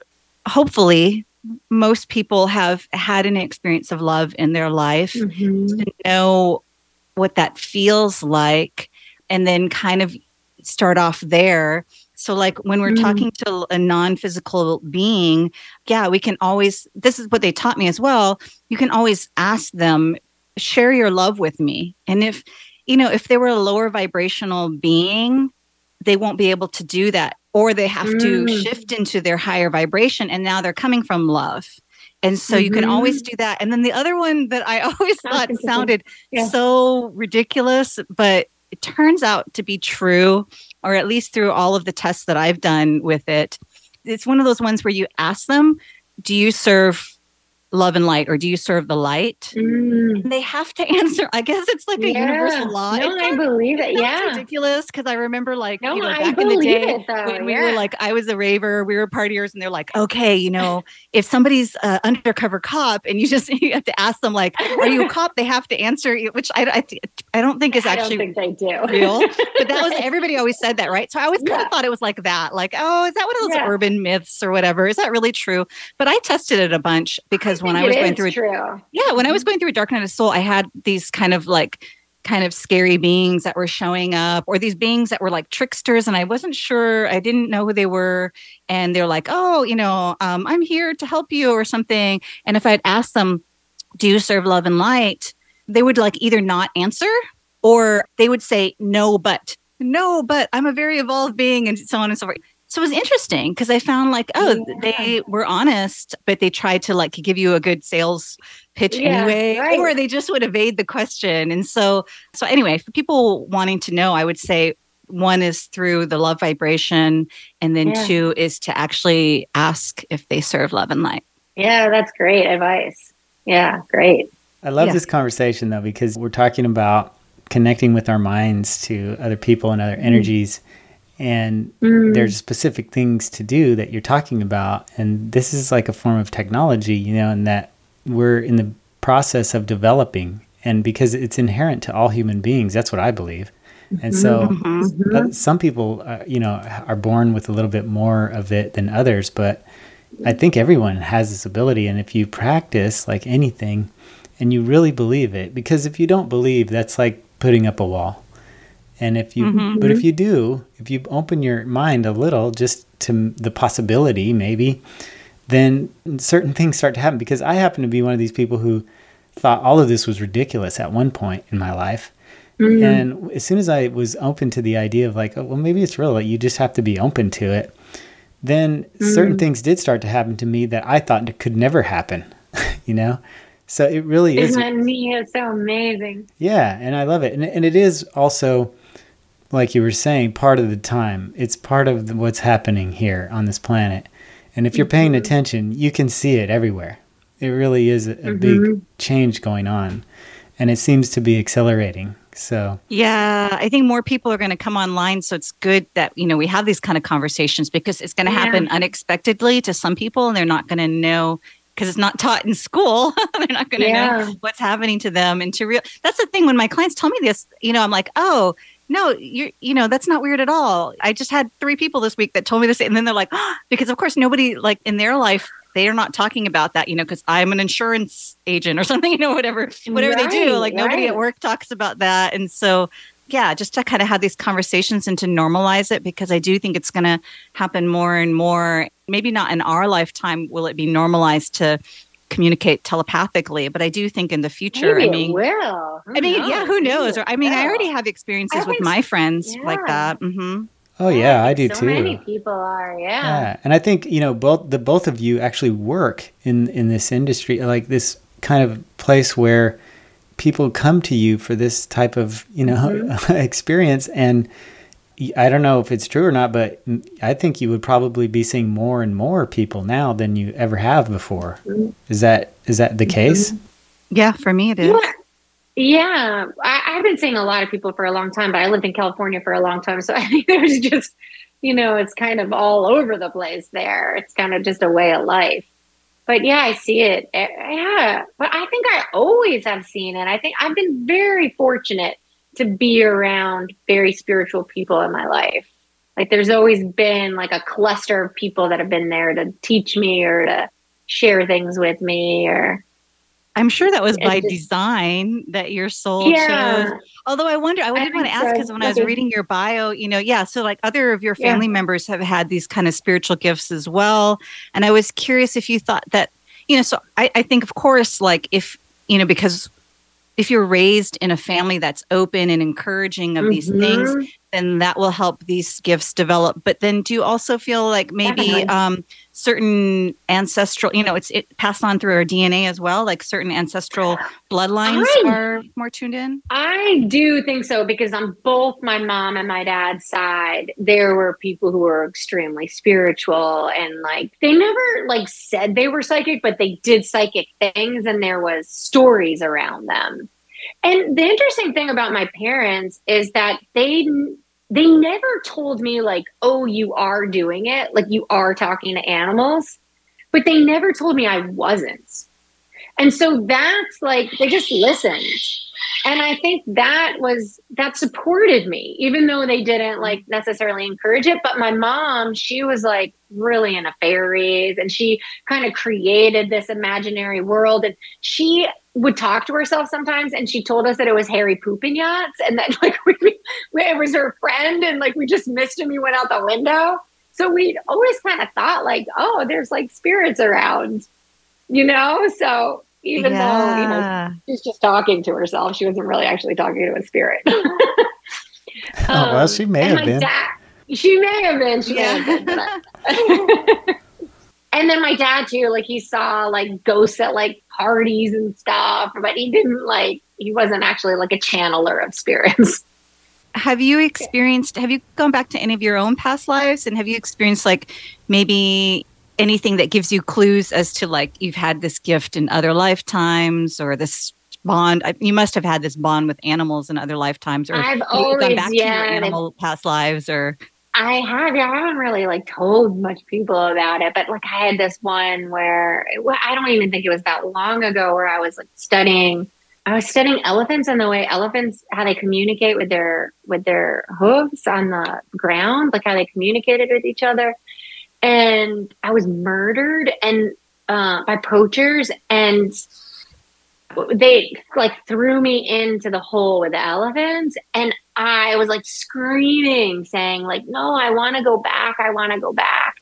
hopefully most people have had an experience of love in their life mm-hmm. to know what that feels like and then kind of start off there so, like when we're mm. talking to a non physical being, yeah, we can always, this is what they taught me as well. You can always ask them, share your love with me. And if, you know, if they were a lower vibrational being, they won't be able to do that, or they have mm. to shift into their higher vibration. And now they're coming from love. And so mm-hmm. you can always mm-hmm. do that. And then the other one that I always thought sounded yeah. so ridiculous, but it turns out to be true or at least through all of the tests that I've done with it, it's one of those ones where you ask them, do you serve love and light or do you serve the light? Mm. they have to answer i guess it's like a yeah. universal law. No, i believe it yeah. ridiculous because i remember like no, you know back in the day it, when yeah. we were like i was a raver we were partiers and they're like okay you know if somebody's uh, undercover cop and you just you have to ask them like are you a cop? They have to answer which i, I, I don't think is actually think they do. real but that was everybody always said that right? So i always kind yeah. of thought it was like that like oh is that one of those urban myths or whatever? Is that really true? But i tested it a bunch because when I was going through true. Yeah, when I was mm-hmm. going through a dark night of soul, I had these kind of like kind of scary beings that were showing up or these beings that were like tricksters and i wasn't sure. I didn't know who they were. And they're like oh you know um, i'm here to help you or something. And if i'd asked them do you serve love and light? they would like either not answer or they would say no but no but i'm a very evolved being and so on and so forth so it was interesting because I found like, oh, yeah. they were honest, but they tried to like give you a good sales pitch yeah, anyway, right. or they just would evade the question. And so, so anyway, for people wanting to know, I would say one is through the love vibration, and then yeah. two is to actually ask if they serve love and light. Yeah, that's great advice. Yeah, great. I love this conversation though because we're talking about connecting with our minds to other people and other mm-hmm. energies. Mm-hmm and mm. there's specific things to do that you're talking about and this is like a form of technology you know and that we're in the process of developing and because it's inherent to all human beings that's what i believe and so mm-hmm. mm-hmm. some people uh, you know are born with a little bit more of it than others but i think everyone has this ability and if you practice like anything and you really believe it because if you don't believe that's like putting up a wall and if you, mm-hmm. but if you do, if you open your mind a little just to the possibility, maybe, then certain things start to happen. Because I happen to be one of these people who thought all of this was ridiculous at one point in my life. Mm-hmm. And as soon as I was open to the idea of like, oh, well, maybe it's real, like you just have to be open to it, then mm-hmm. certain things did start to happen to me that I thought could never happen, you know? So it really is. Isn't neat? It's so amazing. Yeah, and I love it. And, and it is also, like you were saying, part of the time. It's part of the, what's happening here on this planet. And if you're paying Mhm. attention, you can see it everywhere. It really is a, a Mhm. big change going on. And it seems to be accelerating. So, Yeah, I think more people are going to come online. So it's good that, you know, we have these kind of conversations because it's going to Yeah. happen unexpectedly to some people and they're not going to know because it's not taught in school. they're not going to Yeah. know what's happening to them. And to real, that's the thing when my clients tell me this, you know, I'm like, oh, no, you're, you know, that's not weird at all. I just had three people this week that told me this. And then they're like, ah, because of course, nobody like in their life, they are not talking about that, you know, because I'm an insurance agent or something, you know, whatever, whatever they do. Like nobody at work talks about that. And so, yeah, just to kind of have these conversations and to normalize it because I do think it's going to happen more and more. Maybe not in our lifetime will it be normalized to communicate telepathically, but I do think in the future, Maybe I mean, it will. Who I mean, yeah, who knows? Or I mean, I already have experiences I with my s- friends like yeah. that. hmm oh, yeah, I do so too. many people are, yeah. Yeah, and I think you know both the both of you actually work in in this industry, like this kind of place where people come to you for this type of you know Mm-hmm. experience, and y- I don't know if it's true or not, but I think you would probably be seeing more and more people now than you ever have before. Is that is that the case? Yeah, for me it is. Yeah. Yeah, I, I've been seeing a lot of people for a long time, but I lived in California for a long time, so I think there's just, you know, it's kind of all over the place there. It's kind of just a way of life. But yeah, I see it. Eh, Yeah, but I think I always have seen it. I think I've been very fortunate to be around very spiritual people in my life. Like there's always been like a cluster of people that have been there to teach me or to share things with me or I'm sure that was by just- design that your soul yeah. chose. Although I wonder, I did want to ask so. because when I was reading your bio, you know, yeah, so like other of your Yeah. family members have had these kind of spiritual gifts as well. And I was curious if you thought that, you know, so I, I think, of course, like if, you know, because if you're raised in a family that's open and encouraging of these things, Mhm. then that will help these gifts develop. But then do you also feel like maybe um, certain ancestral, you know, it's it passed on through our DNA as well, like certain ancestral bloodlines I- are more tuned in? I do think so because on both my mom and my dad's side, there were people who were extremely spiritual and like they never like said they were psychic, but they did psychic things and there was stories around them. And the interesting thing about my parents is that they they never told me like, "Oh, you are doing it, like you are talking to animals." But they never told me I wasn't. And so that's like they just listened. And i think that was that supported me even though they didn't like necessarily encourage it. But my mom she was like really into fairies. And she kind of created this imaginary world. And she would talk to herself sometimes and she told us that it was harry pooping yachts and that like we, we, it was her friend and like we just missed him he went out the window so we'd always kind of thought like oh there's like spirits around you know so even though you know she's just talking to herself. She wasn't really actually talking to a spirit. Oh, well, um, she may have been. Dad, she may have been. She may have been. but I- and then my dad too. Like he saw like ghosts at like parties and stuff, but he didn't like. He wasn't actually like a channeler of spirits. have you experienced have you gone back to any of your own past lives and have you experienced like maybe anything that gives you clues as to like you've had this gift in other lifetimes or this bond you must have had this bond with animals in other lifetimes or I've always gone back to your yeah. animal past lives or I have, yeah, I haven't really like told much people about it, but like I had this one where I don't even think it was that long ago where I was like studying. I was studying elephants and the way elephants how they communicate with their with their hooves on the ground, like how they communicated with each other. And I was murdered and uh, by poachers, and they like threw me into the hole with the elephants, and I was like screaming, saying, like, no, I want to go back. I want to go back.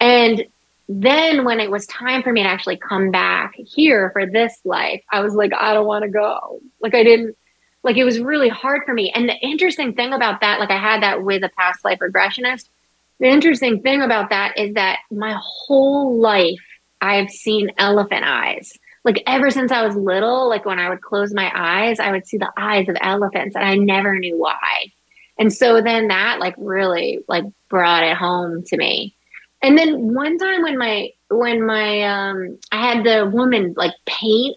And then when it was time for me to actually come back here for this life, I was like, I don't want to go. Like I didn't like it was really hard for me. And the interesting thing about that, like I had that with a past life regressionist. The interesting thing about that is that my whole life I've seen elephant eyes. Like ever since I was little, like when I would close my eyes, I would see the eyes of elephants and I never knew why. And so then that like really like brought it home to me. And then one time when my when my um I had the woman like paint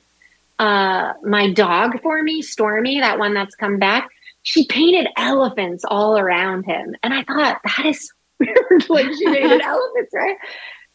uh my dog for me, Stormy, that one that's come back, she painted elephants all around him. And I thought that is weird. like she painted elephants, right?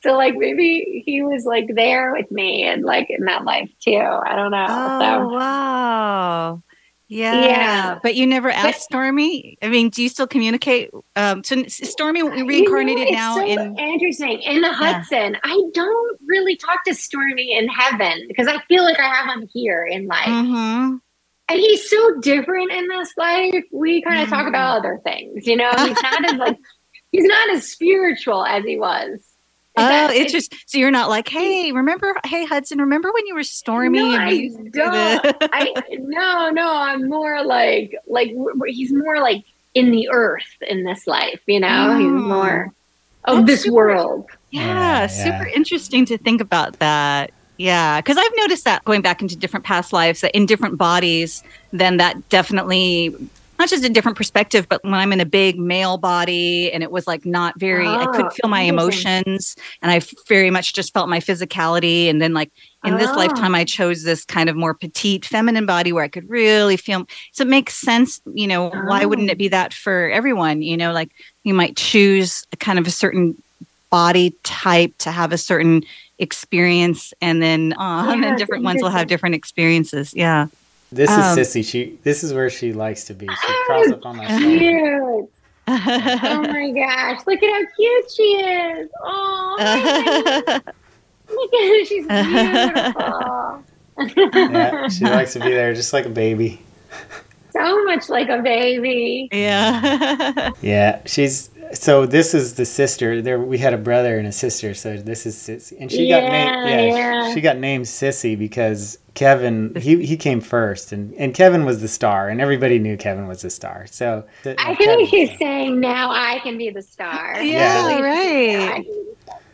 So like maybe he was like there with me and like in that life too. I don't know. Oh so, wow. Yeah. Yeah. But you never asked But- Stormy? I mean, do you still communicate? Um, so Stormy reincarnated You know, now so in. interesting in the Hudson. I don't really talk to Stormy in heaven because I feel like I have him here in life, Mhm. and he's so different in this life. We kind of talk Mm. about other things, you know. He's not as like he's not as spiritual as he was. Oh, it's just so you're not like, hey, remember, hey Hudson, remember when you were Stormy? No, and I we used to do don't. I no, no. I'm more like like w- w- he's more like in the earth in this life. You know, he's Mm. more of this super- world. Yeah, Yeah, super interesting to think about that. Yeah, because I've noticed that going back into different past lives, that in different bodies, then that definitely not just a different perspective, but when I'm in a big male body and it was like not very, I Oh, couldn't feel my emotions and I very much just felt my physicality. And then, like, in this Oh. lifetime, I chose this kind of more petite feminine body where I could really feel. So it makes sense, you know, why wouldn't Oh. it be that for everyone? You know, like you might choose a kind of a certain body type to have a certain experience and then uh, and Yeah, then different ones will have different experiences yeah This is Um, Sissy. She this is where she likes to be. She Oh, crawls up on my shoulder. Cute. Oh my gosh! Look at how cute she is. Oh, look at her. She's beautiful. Yeah, she likes to be there just like a baby. so much like a baby. yeah Yeah, she's so this is the sister. There we had a brother and a sister, so this is Sissy. And she got named Yeah, yeah, yeah. she got named Sissy because Kevin he he came first and and Kevin was the star and everybody knew Kevin was the star. So I feel like she's saying now I can be the star. yeah, Yeah. right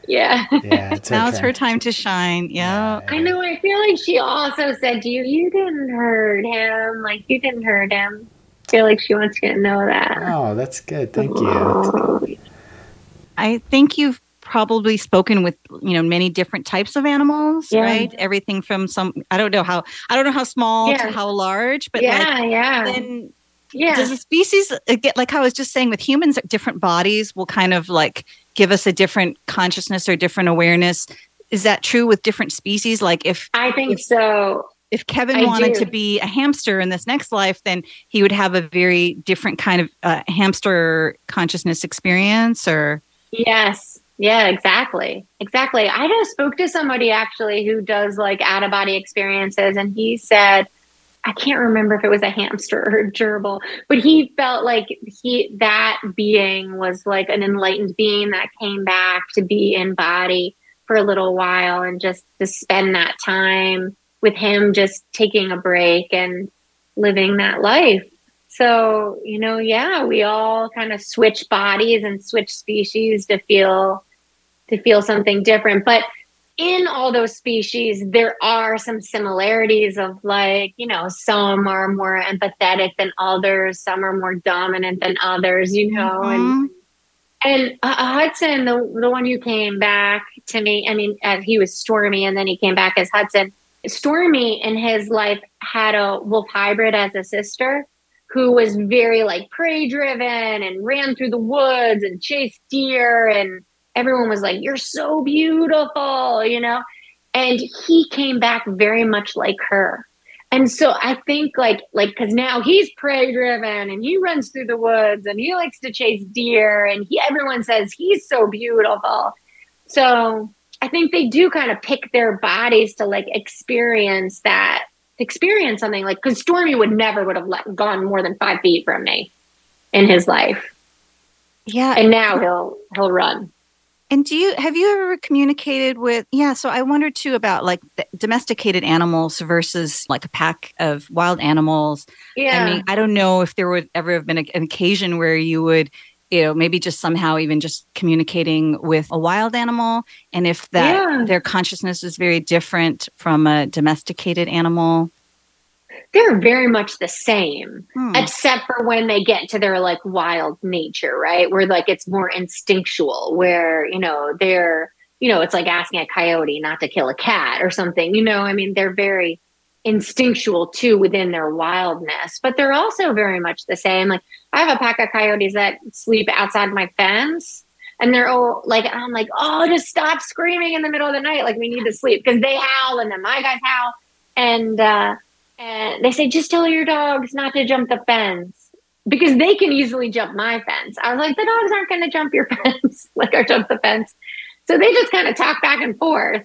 Yeah. Yeah, it's now it's her time to shine yeah I know. I feel like she also said to you, you didn't hurt him. Like, you didn't hurt him. I feel like she wants you to know that. Oh, that's good. Thank you. Oh, i think you've probably spoken with you know many different types of animals Yeah. right everything from some i don't know how i don't know how small Yeah. to how large but like yeah, yeah. then yeah. does a species uh, get like I was just saying with humans, different bodies will kind of like give us a different consciousness or different awareness. Is that true with different species? Like if I think so. If Kevin I wanted do. to be a hamster in this next life, then he would have a very different kind of uh, hamster consciousness experience. Or Yes. Yeah, exactly. Exactly. I just spoke to somebody actually who does like out of body experiences, and he said, I can't remember if it was a hamster or a gerbil, but he felt like he that being was like an enlightened being that came back to be in body for a little while and just to spend that time with him just taking a break and living that life. So, you know, yeah, we all kind of switch bodies and switch species to feel to feel something different. But in all those species, there are some similarities of like, you know, some are more empathetic than others, some are more dominant than others, you know, and Mhm. and uh, Hudson, the the one who came back to me, I mean, uh, he was Stormy, and then he came back as Hudson. Stormy in his life had a wolf hybrid as a sister, who was very like prey driven and ran through the woods and chased deer, and everyone was like, "You're so beautiful," you know. And he came back very much like her. And so I think like like because now he's prey driven and he runs through the woods and he likes to chase deer and he everyone says he's so beautiful. So I think they do kind of pick their bodies to like experience that experience something like because Stormy would never would have let, gone more than five feet from me in his life, yeah. and now he'll he'll run. And do you have you ever communicated with? Yeah, so I wondered too about like the domesticated animals versus like a pack of wild animals. Yeah, I mean, I don't know if there would ever have been a, an occasion where you would you know maybe just somehow even just communicating with a wild animal and if that Yeah. their consciousness is very different from a domesticated animal They're very much the same. Hmm. except for when they get to their like wild nature, right? Where like it's more instinctual, where you know they're you know it's like asking a coyote not to kill a cat or something. You know, I mean they're very instinctual too within their wildness, but they're also very much the same. Like I have a pack of coyotes that sleep outside my fence. And they're all like, I'm like, oh, just stop screaming in the middle of the night. Like, we need to sleep because they howl and then my guys howl. And, uh, and they say, just tell your dogs not to jump the fence because they can easily jump my fence. I was like, the dogs aren't going to jump your fence, like or jump the fence. So they just kind of talk back and forth.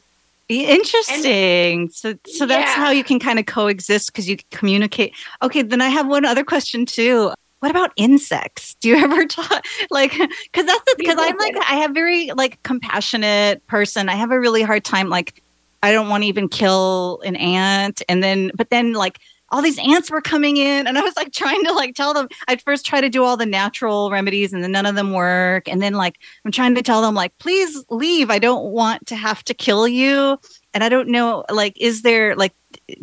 Interesting. so, so that's Yeah. how you can kind of coexist because you communicate. Okay, then I have one other question too. What about insects? Do you ever talk like because that's because I'm like I have very like compassionate person. I have a really hard time like I don't want to even kill an ant, and then but then like all these ants were coming in and i was like trying to like tell them i'd first try to do all the natural remedies and then none of them work and then like i'm trying to tell them like please leave i don't want to have to kill you and i don't know like is there like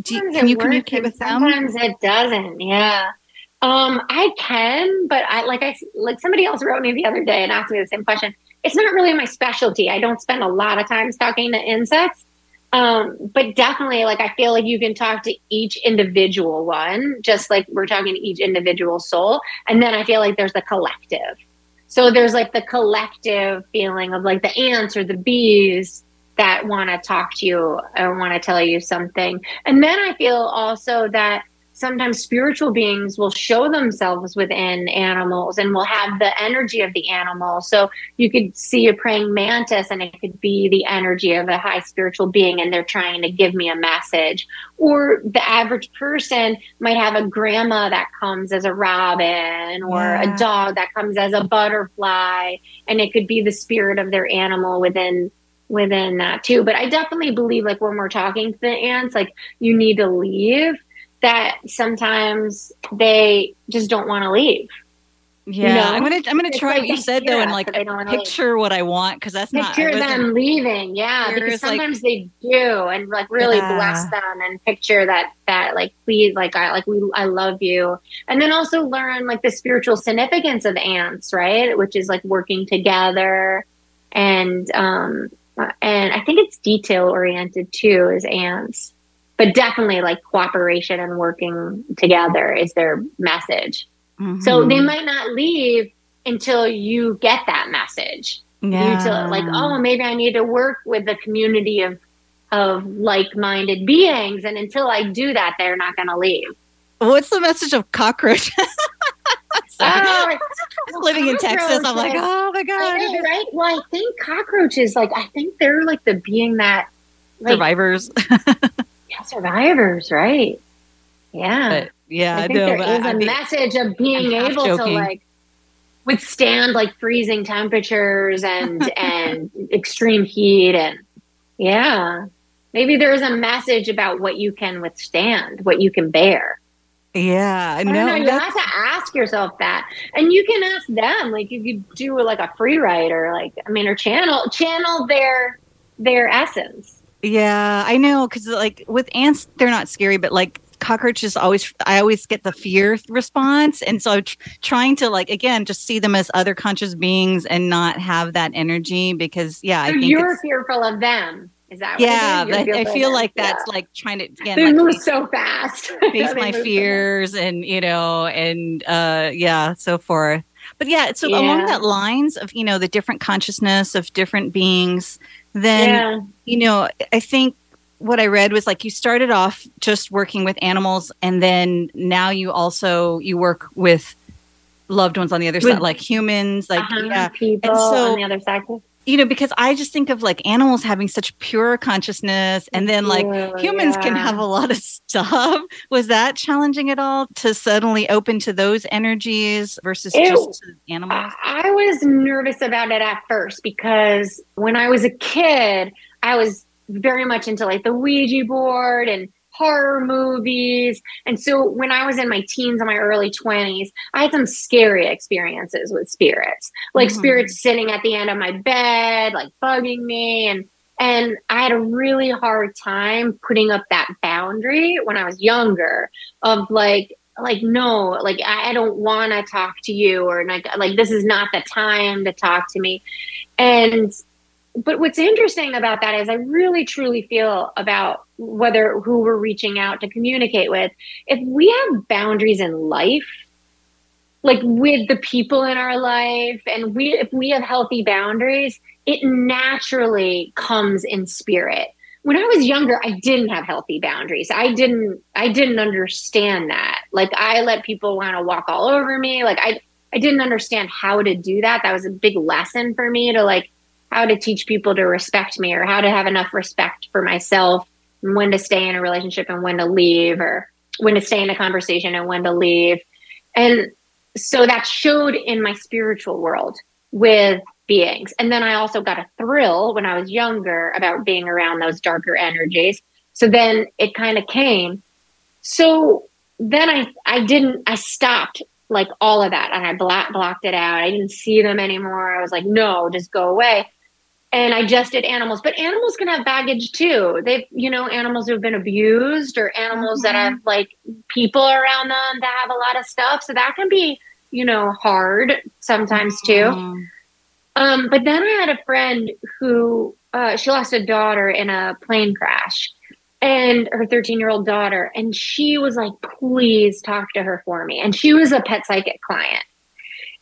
do you, can you communicate with them Sometimes it doesn't. Yeah. Um, I can, but I like I like somebody else wrote me the other day and asked me the same question. It's not really my specialty. I don't spend a lot of time talking to insects. Um, but definitely like I feel like you can talk to each individual one, just like we're talking to each individual soul. And then I feel like there's the collective. So there's like the collective feeling of like the ants or the bees that want to talk to you or want to tell you something. And then I feel also that sometimes spiritual beings will show themselves within animals and will have the energy of the animal. So you could see a praying mantis and it could be the energy of a high spiritual being and they're trying to give me a message. Or the average person might have a grandma that comes as a robin or Yeah. a dog that comes as a butterfly and it could be the spirit of their animal within within that too. But I definitely believe like when we're talking to the ants, like you need to leave, that sometimes they just don't want to leave. yeah know? i'm gonna i'm gonna It's try like what you said though and like but they don't wanna leave. picture what i want because that's not I Picture them leaving, yeah, There's, because like- sometimes they do, and like really Yeah. bless them and picture that that like please, like I like we I love you, and then also learn like the spiritual significance of ants, right? Which is like working together, and um, and I think it's detail oriented too, is ants, but definitely like cooperation and working together is their message. So Mhm. they might not leave until you get that message. Yeah. to like oh maybe i need to work with the community of of like-minded beings and until i do that they're not going to leave. What's the message of cockroach? Oh, living in texas i'm like oh my god. know, right? Well i think cockroaches like i think they're like the being that like survivors yeah, survivors right yeah but yeah I i think know there but is I- a I mean- message of being I'm able to like withstand like freezing temperatures and and extreme heat and yeah maybe there is a message about what you can withstand what you can bear yeah i I know know. You have to ask yourself that, and you can ask them. Like you could do like a free write or like I mean, or channel channel their their essence. Yeah, I know because like with ants, they're not scary, but like cockroaches, always I always get the fear response, and so tr- trying to like again just see them as other conscious beings and not have that energy because yeah, I So think you're fearful of them. Is that yeah, it is? You're but I feel them. like Yeah. that's like trying to again they like move face, so fast. face my move so fears and you know and uh yeah so forth. But yeah, so along that lines of you know the different consciousness of different beings. Then yeah. you know, I think what I read was like you started off just working with animals and then now you also you work with loved ones on the other With- side like humans like uh-huh, yeah people And so- on the other side. You know because I just think of like animals having such pure consciousness and then like Ooh, humans can have a lot of stuff was that challenging at all to suddenly open to those energies versus Ew. just to animals I was nervous about it at first because when I was a kid, I was very much into like the Ouija board and horror movies. And so when I was in my teens and my early 20s, I had some scary experiences with spirits, like mm-hmm. spirits sitting at the end of my bed, like bugging me. And and I had a really hard time putting up that boundary when I was younger of like, like, no, like I don't want to talk to you or like, like this is not the time to talk to me. And but what's interesting about that is I really truly feel about whether who we're reaching out to communicate with. If we have boundaries in life, like with the people in our life, and we if we have healthy boundaries, it naturally comes in spirit. When I was younger, I didn't have healthy boundaries. I didn't I didn't understand that. Like I let people want to walk all over me. Like I I didn't understand how to do that. That was a big lesson for me to like how to teach people to respect me or how to have enough respect for myself when to stay in a relationship and when to leave or when to stay in a conversation and when to leave. And so that showed in my spiritual world with beings. And then I also got a thrill when I was younger about being around those darker energies. So then it kind of came. So then I I didn't I stopped like all of that and I block, blocked it out. I didn't see them anymore. I was like, no, just go away. And I just did animals, but animals can have baggage too. They've, you know, animals who've been abused or animals mm-hmm. that have like people around them that have a lot of stuff. So that can be, you know, hard sometimes too. Mm-hmm. Um, but then I had a friend who uh, she lost a daughter in a plane crash and her 13 year old daughter. And she was like, please talk to her for me. And she was a pet psychic client.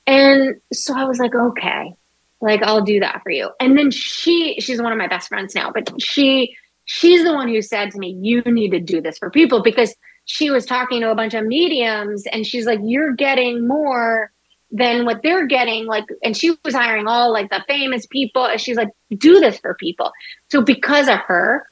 And so I was like, okay, like I'll do that for you. And then she, she's one of my best friends now, but she, she's the one who said to me, you need to do this for people because she was talking to a bunch of mediums and she's like, you're getting more than what they're getting like and she was hiring all like the famous people and she's like do this for people so because of her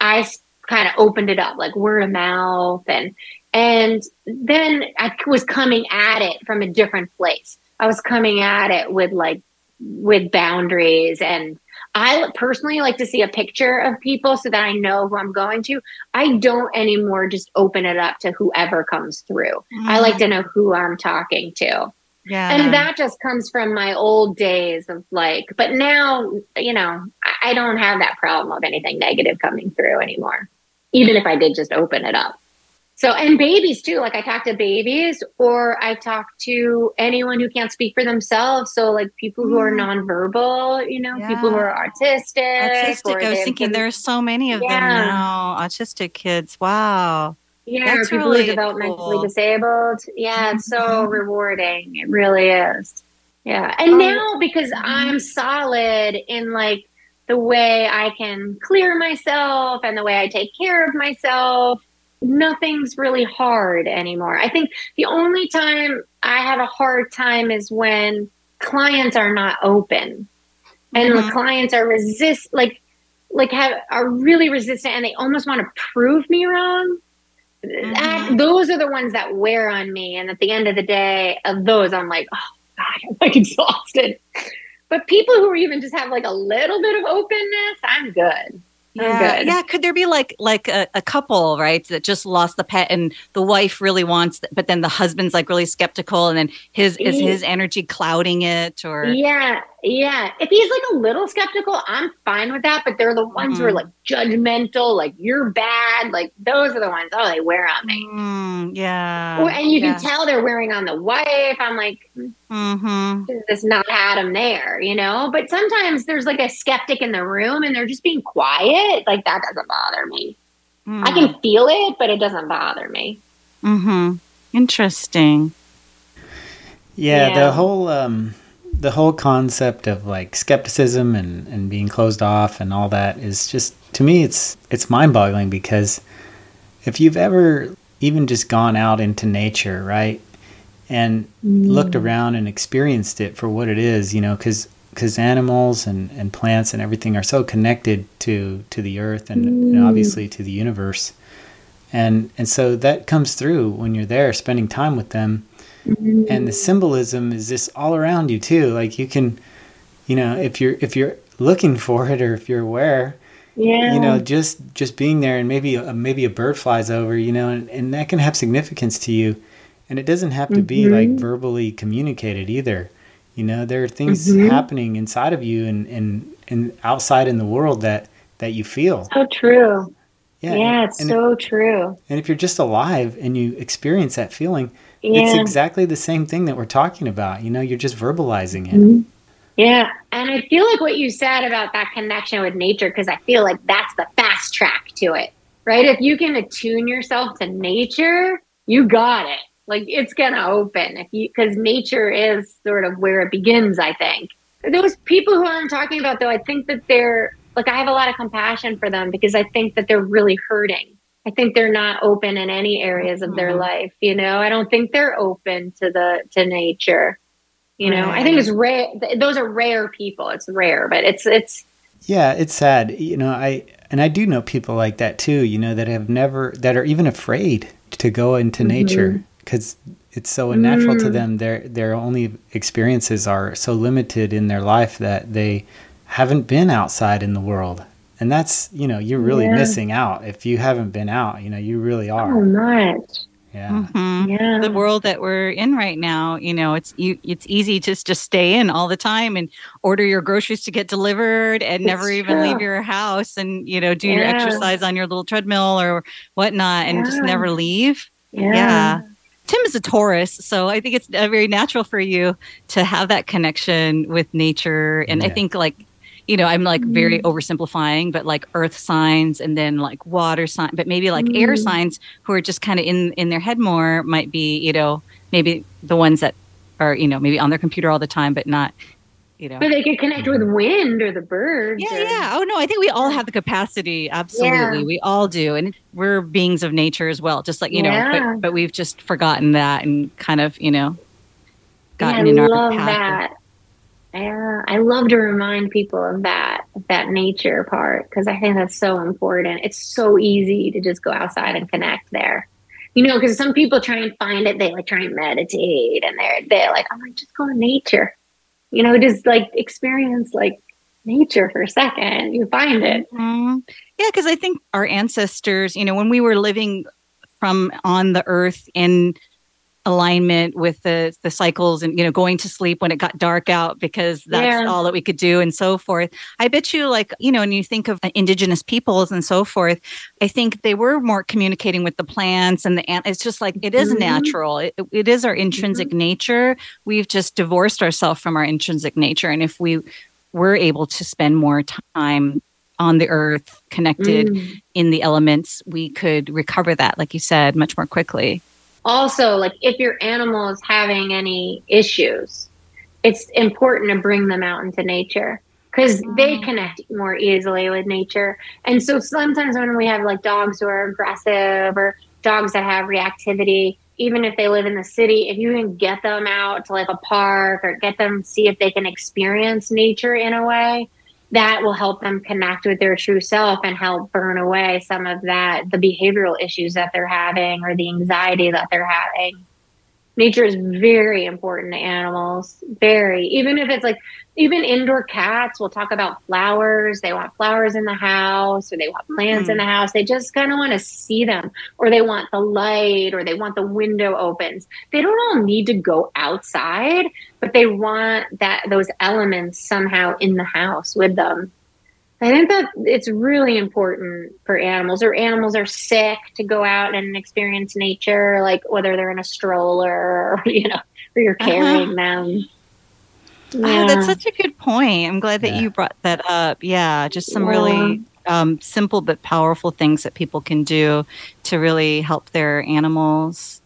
i kind of opened it up like word of mouth and and then i was coming at it from a different place i was coming at it with like with boundaries and I personally like to see a picture of people so that I know who I'm going to. I don't anymore just open it up to whoever comes through. Mm. I like to know who I'm talking to. Yeah. And that just comes from my old days of like, but now, you know, I, I don't have that problem of anything negative coming through anymore, even if I did just open it up. So, and babies too. Like I talk to babies or I talk to anyone who can't speak for themselves. So, like people who are mm. nonverbal, you know, yeah. people who are autistic. Autistic. I was thinking there are so many of yeah. them now, autistic kids. Wow. Yeah, That's people really who are developmentally cool. disabled. Yeah, it's so mm-hmm. rewarding. It really is. Yeah. And oh. now because mm-hmm. I'm solid in like the way I can clear myself and the way I take care of myself, nothing's really hard anymore. I think the only time I have a hard time is when clients are not open and mm-hmm. the clients are resist like like have are really resistant and they almost want to prove me wrong mm-hmm. that, those are the ones that wear on me. And at the end of the day, of those, I'm like, oh God, I'm like exhausted. But people who even just have like a little bit of openness, I'm good. Oh, yeah, yeah. Could there be like like a, a, couple, right, that just lost the pet, and the wife really wants, but then the husband's like really skeptical, and then his is his energy clouding it, or yeah, yeah. If he's like a little skeptical, I'm fine with that. But they're the ones mm. who are mm. like judgmental, like you're bad, like those are the ones. Oh, they wear on me. Mm, yeah, or, and you yeah. can tell they're wearing on the wife. I'm like, mm-hmm. this not had him there, you know. But sometimes there's like a skeptic in the room, and they're just being quiet like that doesn't bother me. Mm. I can hmm. feel it, but it doesn't bother me. Mm hmm. Interesting. Yeah, yeah, the whole um, the whole concept of like skepticism and, and being closed off and all that is just to me it's it's mind boggling because if you've ever even just gone out into nature, right? And mm. looked around and experienced it for what it is, you know, because because animals and, and plants and everything are so connected to to the earth and, mm. and, obviously to the universe and and so that comes through when you're there spending time with them mm. and the symbolism is just all around you too like you can you know if you're if you're looking for it or if you're aware Yeah. you know just just being there and maybe a, maybe a bird flies over you know and, and that can have significance to you and it doesn't have to be like Mhm. verbally communicated either you know there are things Mhm. happening inside of you and and and outside in the world that that you feel so true. yeah Yeah, it's so true. and if you're just alive and you experience that feeling Yeah. it's exactly the same thing that we're talking about you know you're just verbalizing it Mhm. Yeah. And I feel like what you said about that connection with nature, because I feel like that's the fast track to it, right? If you can attune yourself to nature, you got it. Like it's going to open if you, because nature is sort of where it begins, I think. Those people who I'm talking about, though, I think that they're like, I have a lot of compassion for them because I think that they're really hurting. I think they're not open in any areas of their Mhm. life. You know, I don't think they're open to the to nature. You know, I think it's rare. Those are rare people. It's rare, but it's it's Yeah, it's sad. You know, I and I do know people like that too, you know, that have never that are even afraid to go into nature cuz it's so unnatural to Mm. them. Their their only experiences are so limited in their life that they haven't been outside in the world. And that's, you know, you're really Yeah. missing out if you haven't been out, you know, you really so are. much. Yeah. Mhm. Yeah. the world that we're in right now you know it's you it's easy just to just stay in all the time and order your groceries to get delivered and never It's even leave your house and you know do your exercise on your little treadmill or whatnot and just never leave Yeah. yeah. tim is a taurus so i think it's uh, very natural for you to have that connection with nature and i think like you know, I'm like very Mm. oversimplifying, but like earth signs and then like water sign, but maybe like air Mm. signs who are just kind of in in their head more might be, you know, maybe the ones that are, you know, maybe on their computer all the time, but not, you know. But they could connect with wind or the birds. Yeah, or- yeah. Oh no, I think we all have the capacity. Absolutely, Yeah. we all do, and we're beings of nature as well. Just like you know, but, but we've just forgotten that and kind of, you know, gotten Yeah, in I our love path. that. Yeah, I love to remind people of that, that nature part, because I think that's so important. It's so easy to just go outside and connect there. You know, because some people try and find it, they like try and meditate and they're they're like, I'm like, just go to nature. You know, just like experience like nature for a second. You find it. Mhm. Yeah, because I think our ancestors, you know, when we were living from on the earth in alignment with the the cycles and you know going to sleep when it got dark out because that's Yeah. all that we could do and so forth i bet you like you know when you think of indigenous peoples and so forth i think they were more communicating with the plants and the ant it's just like it is Mhm. natural it, it is our intrinsic nature we've just divorced ourselves from our intrinsic nature and if we were able to spend more time on the earth connected Mm. in the elements we could recover that like you said much more quickly also like if your animal is having any issues it's important to bring them out into nature because they Mm. connect more easily with nature and so sometimes when we have like dogs who are aggressive or dogs that have reactivity even if they live in the city if you can get them out to like a park or get them see if they can experience nature in a way that will help them connect with their true self and help burn away some of that the behavioral issues that they're having or the anxiety that they're having nature is very important to animals very. Even if it's like even indoor cats will talk about flowers. They want flowers in the house or they want plants in mm. the house. They just kind of want to see them or they want the light or they want the window opens. They don't all need to go outside but they want that those elements somehow in the house with them I think that it's really important for animals or animals are sick to go out and experience nature, like whether they're in a stroller or, you know, or you're Uh-huh. carrying them. Oh, that's such a good point. I'm glad that Yeah. you brought that up. Yeah, just some Yeah. really um, simple but powerful things that people can do to really help their animals.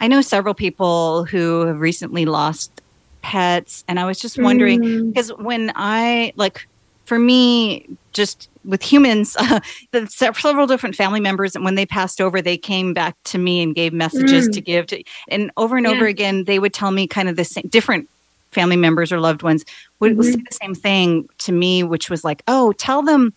I know several people who have recently lost pets, and I was just wondering Mm. because when I like, for me, just with humans, uh, the several different family members, and when they passed over, they came back to me and gave messages Mm. to give to, and over and over again, they would tell me kind of the same, different family members or loved ones would, Mhm. say the same thing to me, which was like, "Oh, tell them."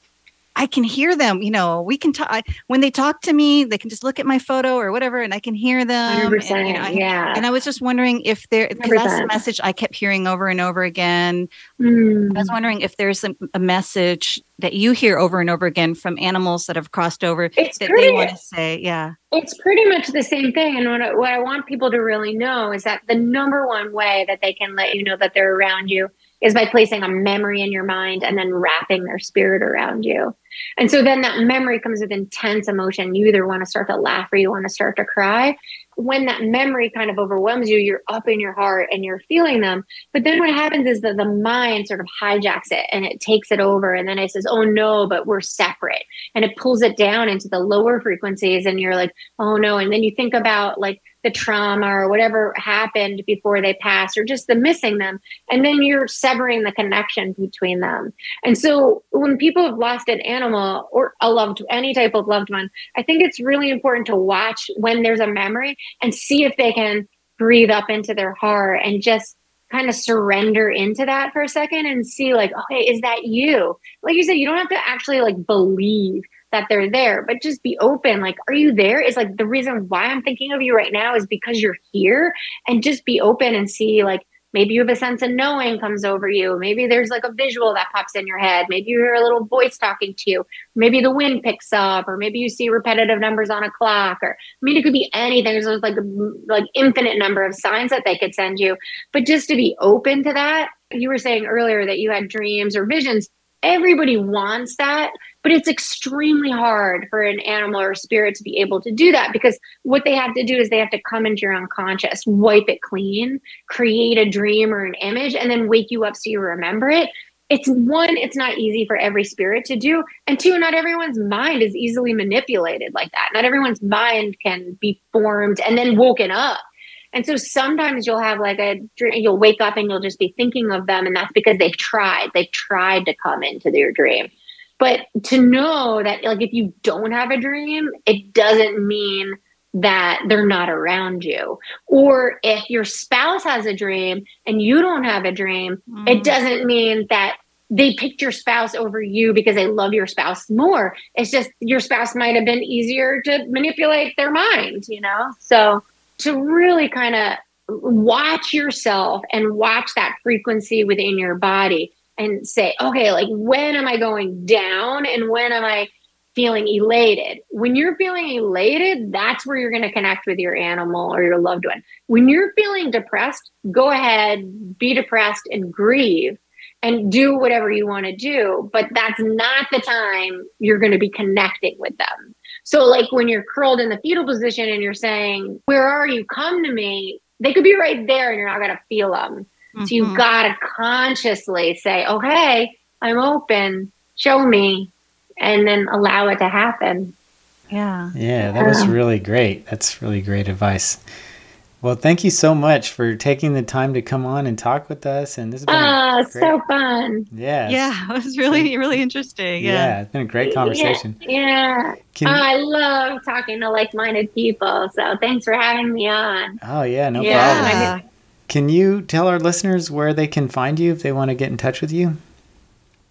I can hear them. You know, we can talk when they talk to me. They can just look at my photo or whatever, and I can hear them. 100%, and, you know, I, yeah. And I was just wondering if there, because that's the message I kept hearing over and over again. Mm. I was wondering if there's a, a message that you hear over and over again from animals that have crossed over It's that pretty- they want to say. Yeah. It's pretty much the same thing. And what I, what I want people to really know is that the number one way that they can let you know that they're around you is by placing a memory in your mind and then wrapping their spirit around you. And so then that memory comes with intense emotion. You either want to start to laugh or you want to start to cry. When that memory kind of overwhelms you, you're up in your heart and you're feeling them. But then what happens is that the mind sort of hijacks it and it takes it over. And then it says, oh no, but we're separate. And it pulls it down into the lower frequencies. And you're like, oh no. And then you think about like the trauma or whatever happened before they passed or just the missing them. And then you're severing the connection between them. And so when people have lost an animal or a loved, any type of loved one, I think it's really important to watch when there's a memory and see if they can breathe up into their heart and just kind of surrender into that for a second and see like, okay, is that you? Like you said, you don't have to actually like believe that they're there, but just be open. Like, are you there? Is like the reason why I'm thinking of you right now is because you're here and just be open and see like maybe you have a sense of knowing comes over you. Maybe there's like a visual that pops in your head. Maybe you hear a little voice talking to you. Maybe the wind picks up, or maybe you see repetitive numbers on a clock. Or I mean, it could be anything. There's like like infinite number of signs that they could send you. But just to be open to that. You were saying earlier that you had dreams or visions. Everybody wants that, but it's extremely hard for an animal or spirit to be able to do that because what they have to do is they have to come into your unconscious, wipe it clean, create a dream or an image, and then wake you up so you remember it. It's one, it's not easy for every spirit to do. And two, not everyone's mind is easily manipulated like that. Not everyone's mind can be formed and then woken up. And so sometimes you'll have like a dream, you'll wake up and you'll just be thinking of them. And that's because they've tried, they've tried to come into your dream. But to know that, like, if you don't have a dream, it doesn't mean that they're not around you. Or if your spouse has a dream and you don't have a dream, Mm-hmm. it doesn't mean that they picked your spouse over you because they love your spouse more. It's just your spouse might have been easier to manipulate their mind, you know? So to really kind of watch yourself and watch that frequency within your body and say, okay, like when am I going down and when am I feeling elated? When you're feeling elated, that's where you're going to connect with your animal or your loved one. When you're feeling depressed, go ahead, be depressed and grieve and do whatever you want to do. But that's not the time you're going to be connecting with them. So, like when you're curled in the fetal position and you're saying, Where are you? Come to me. They could be right there and you're not going to feel them. So, Mhm. you've got to consciously say, Okay, I'm open. Show me. And then allow it to happen. Yeah. Yeah, that was really great. That's really great advice. Well, thank you so much for taking the time to come on and talk with us. And this has been a Ah, great, so fun. yeah, Yeah. It was really, really interesting. yeah, Yeah. It's been a great conversation. Yeah. yeah. Can, Oh, I love talking to like minded people. So, thanks for having me on. oh yeah, no Yeah. problem. Yeah. Can you tell our listeners where they can find you if they want to get in touch with you?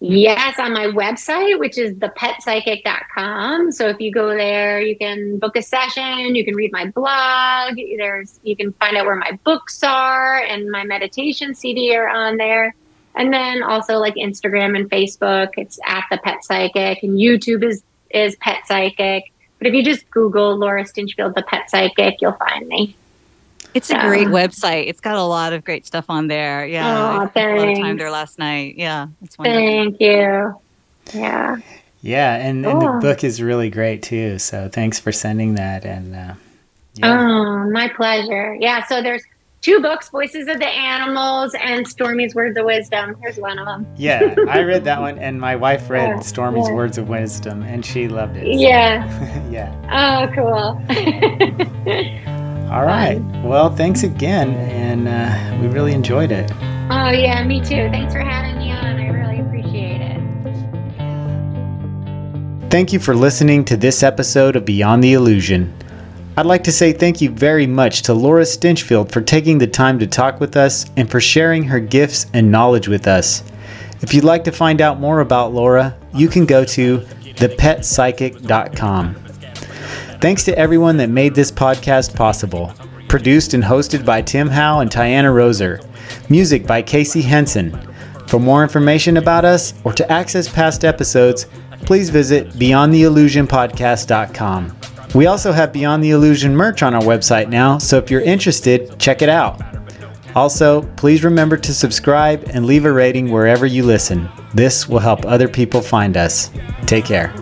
Yes, on my website, which is thepetpsychic.com. So if you go there, you can book a session, you can read my blog, there's you can find out where my books are and my meditation CD are on there. And then also like Instagram and Facebook, it's at the Pet Psychic and YouTube is is Pet Psychic. But if you just Google Laura Stinchfield, the Pet Psychic, you'll find me. It's a Yeah. great website. It's got a lot of great stuff on there. Yeah. Aw, I spent a lot of time there last night. Yeah. It's wonderful. Thank you. Yeah. Yeah, and, and the book is really great too. So thanks for sending that. And uh, yeah, Oh, my pleasure. Yeah, so there's two books, Voices of the Animals and Stormy's Words of Wisdom. Here's one of them. yeah, I read that one, and my wife read Yeah, Stormy's yeah. Words of Wisdom, and she loved it. so- Yeah. yeah. Oh, cool. All right. Well, thanks again, and uh, we really enjoyed it. oh, yeah, me too. Thanks for having me on. I really appreciate it. Thank you for listening to this episode of Beyond the Illusion. I'd like to say thank you very much to Laura Stinchfield for taking the time to talk with us and for sharing her gifts and knowledge with us. If you'd like to find out more about Laura, you can go to thepetpsychic.com. Thanks to everyone that made this podcast possible. Produced and hosted by Tim Howe and Tiana Roser. Music by Casey Henson. For more information about us or to access past episodes, please visit beyondtheillusionpodcast.com. We also have Beyond the Illusion merch on our website now, so if you're interested, check it out. Also, please remember to subscribe and leave a rating wherever you listen. This will help other people find us. Take care.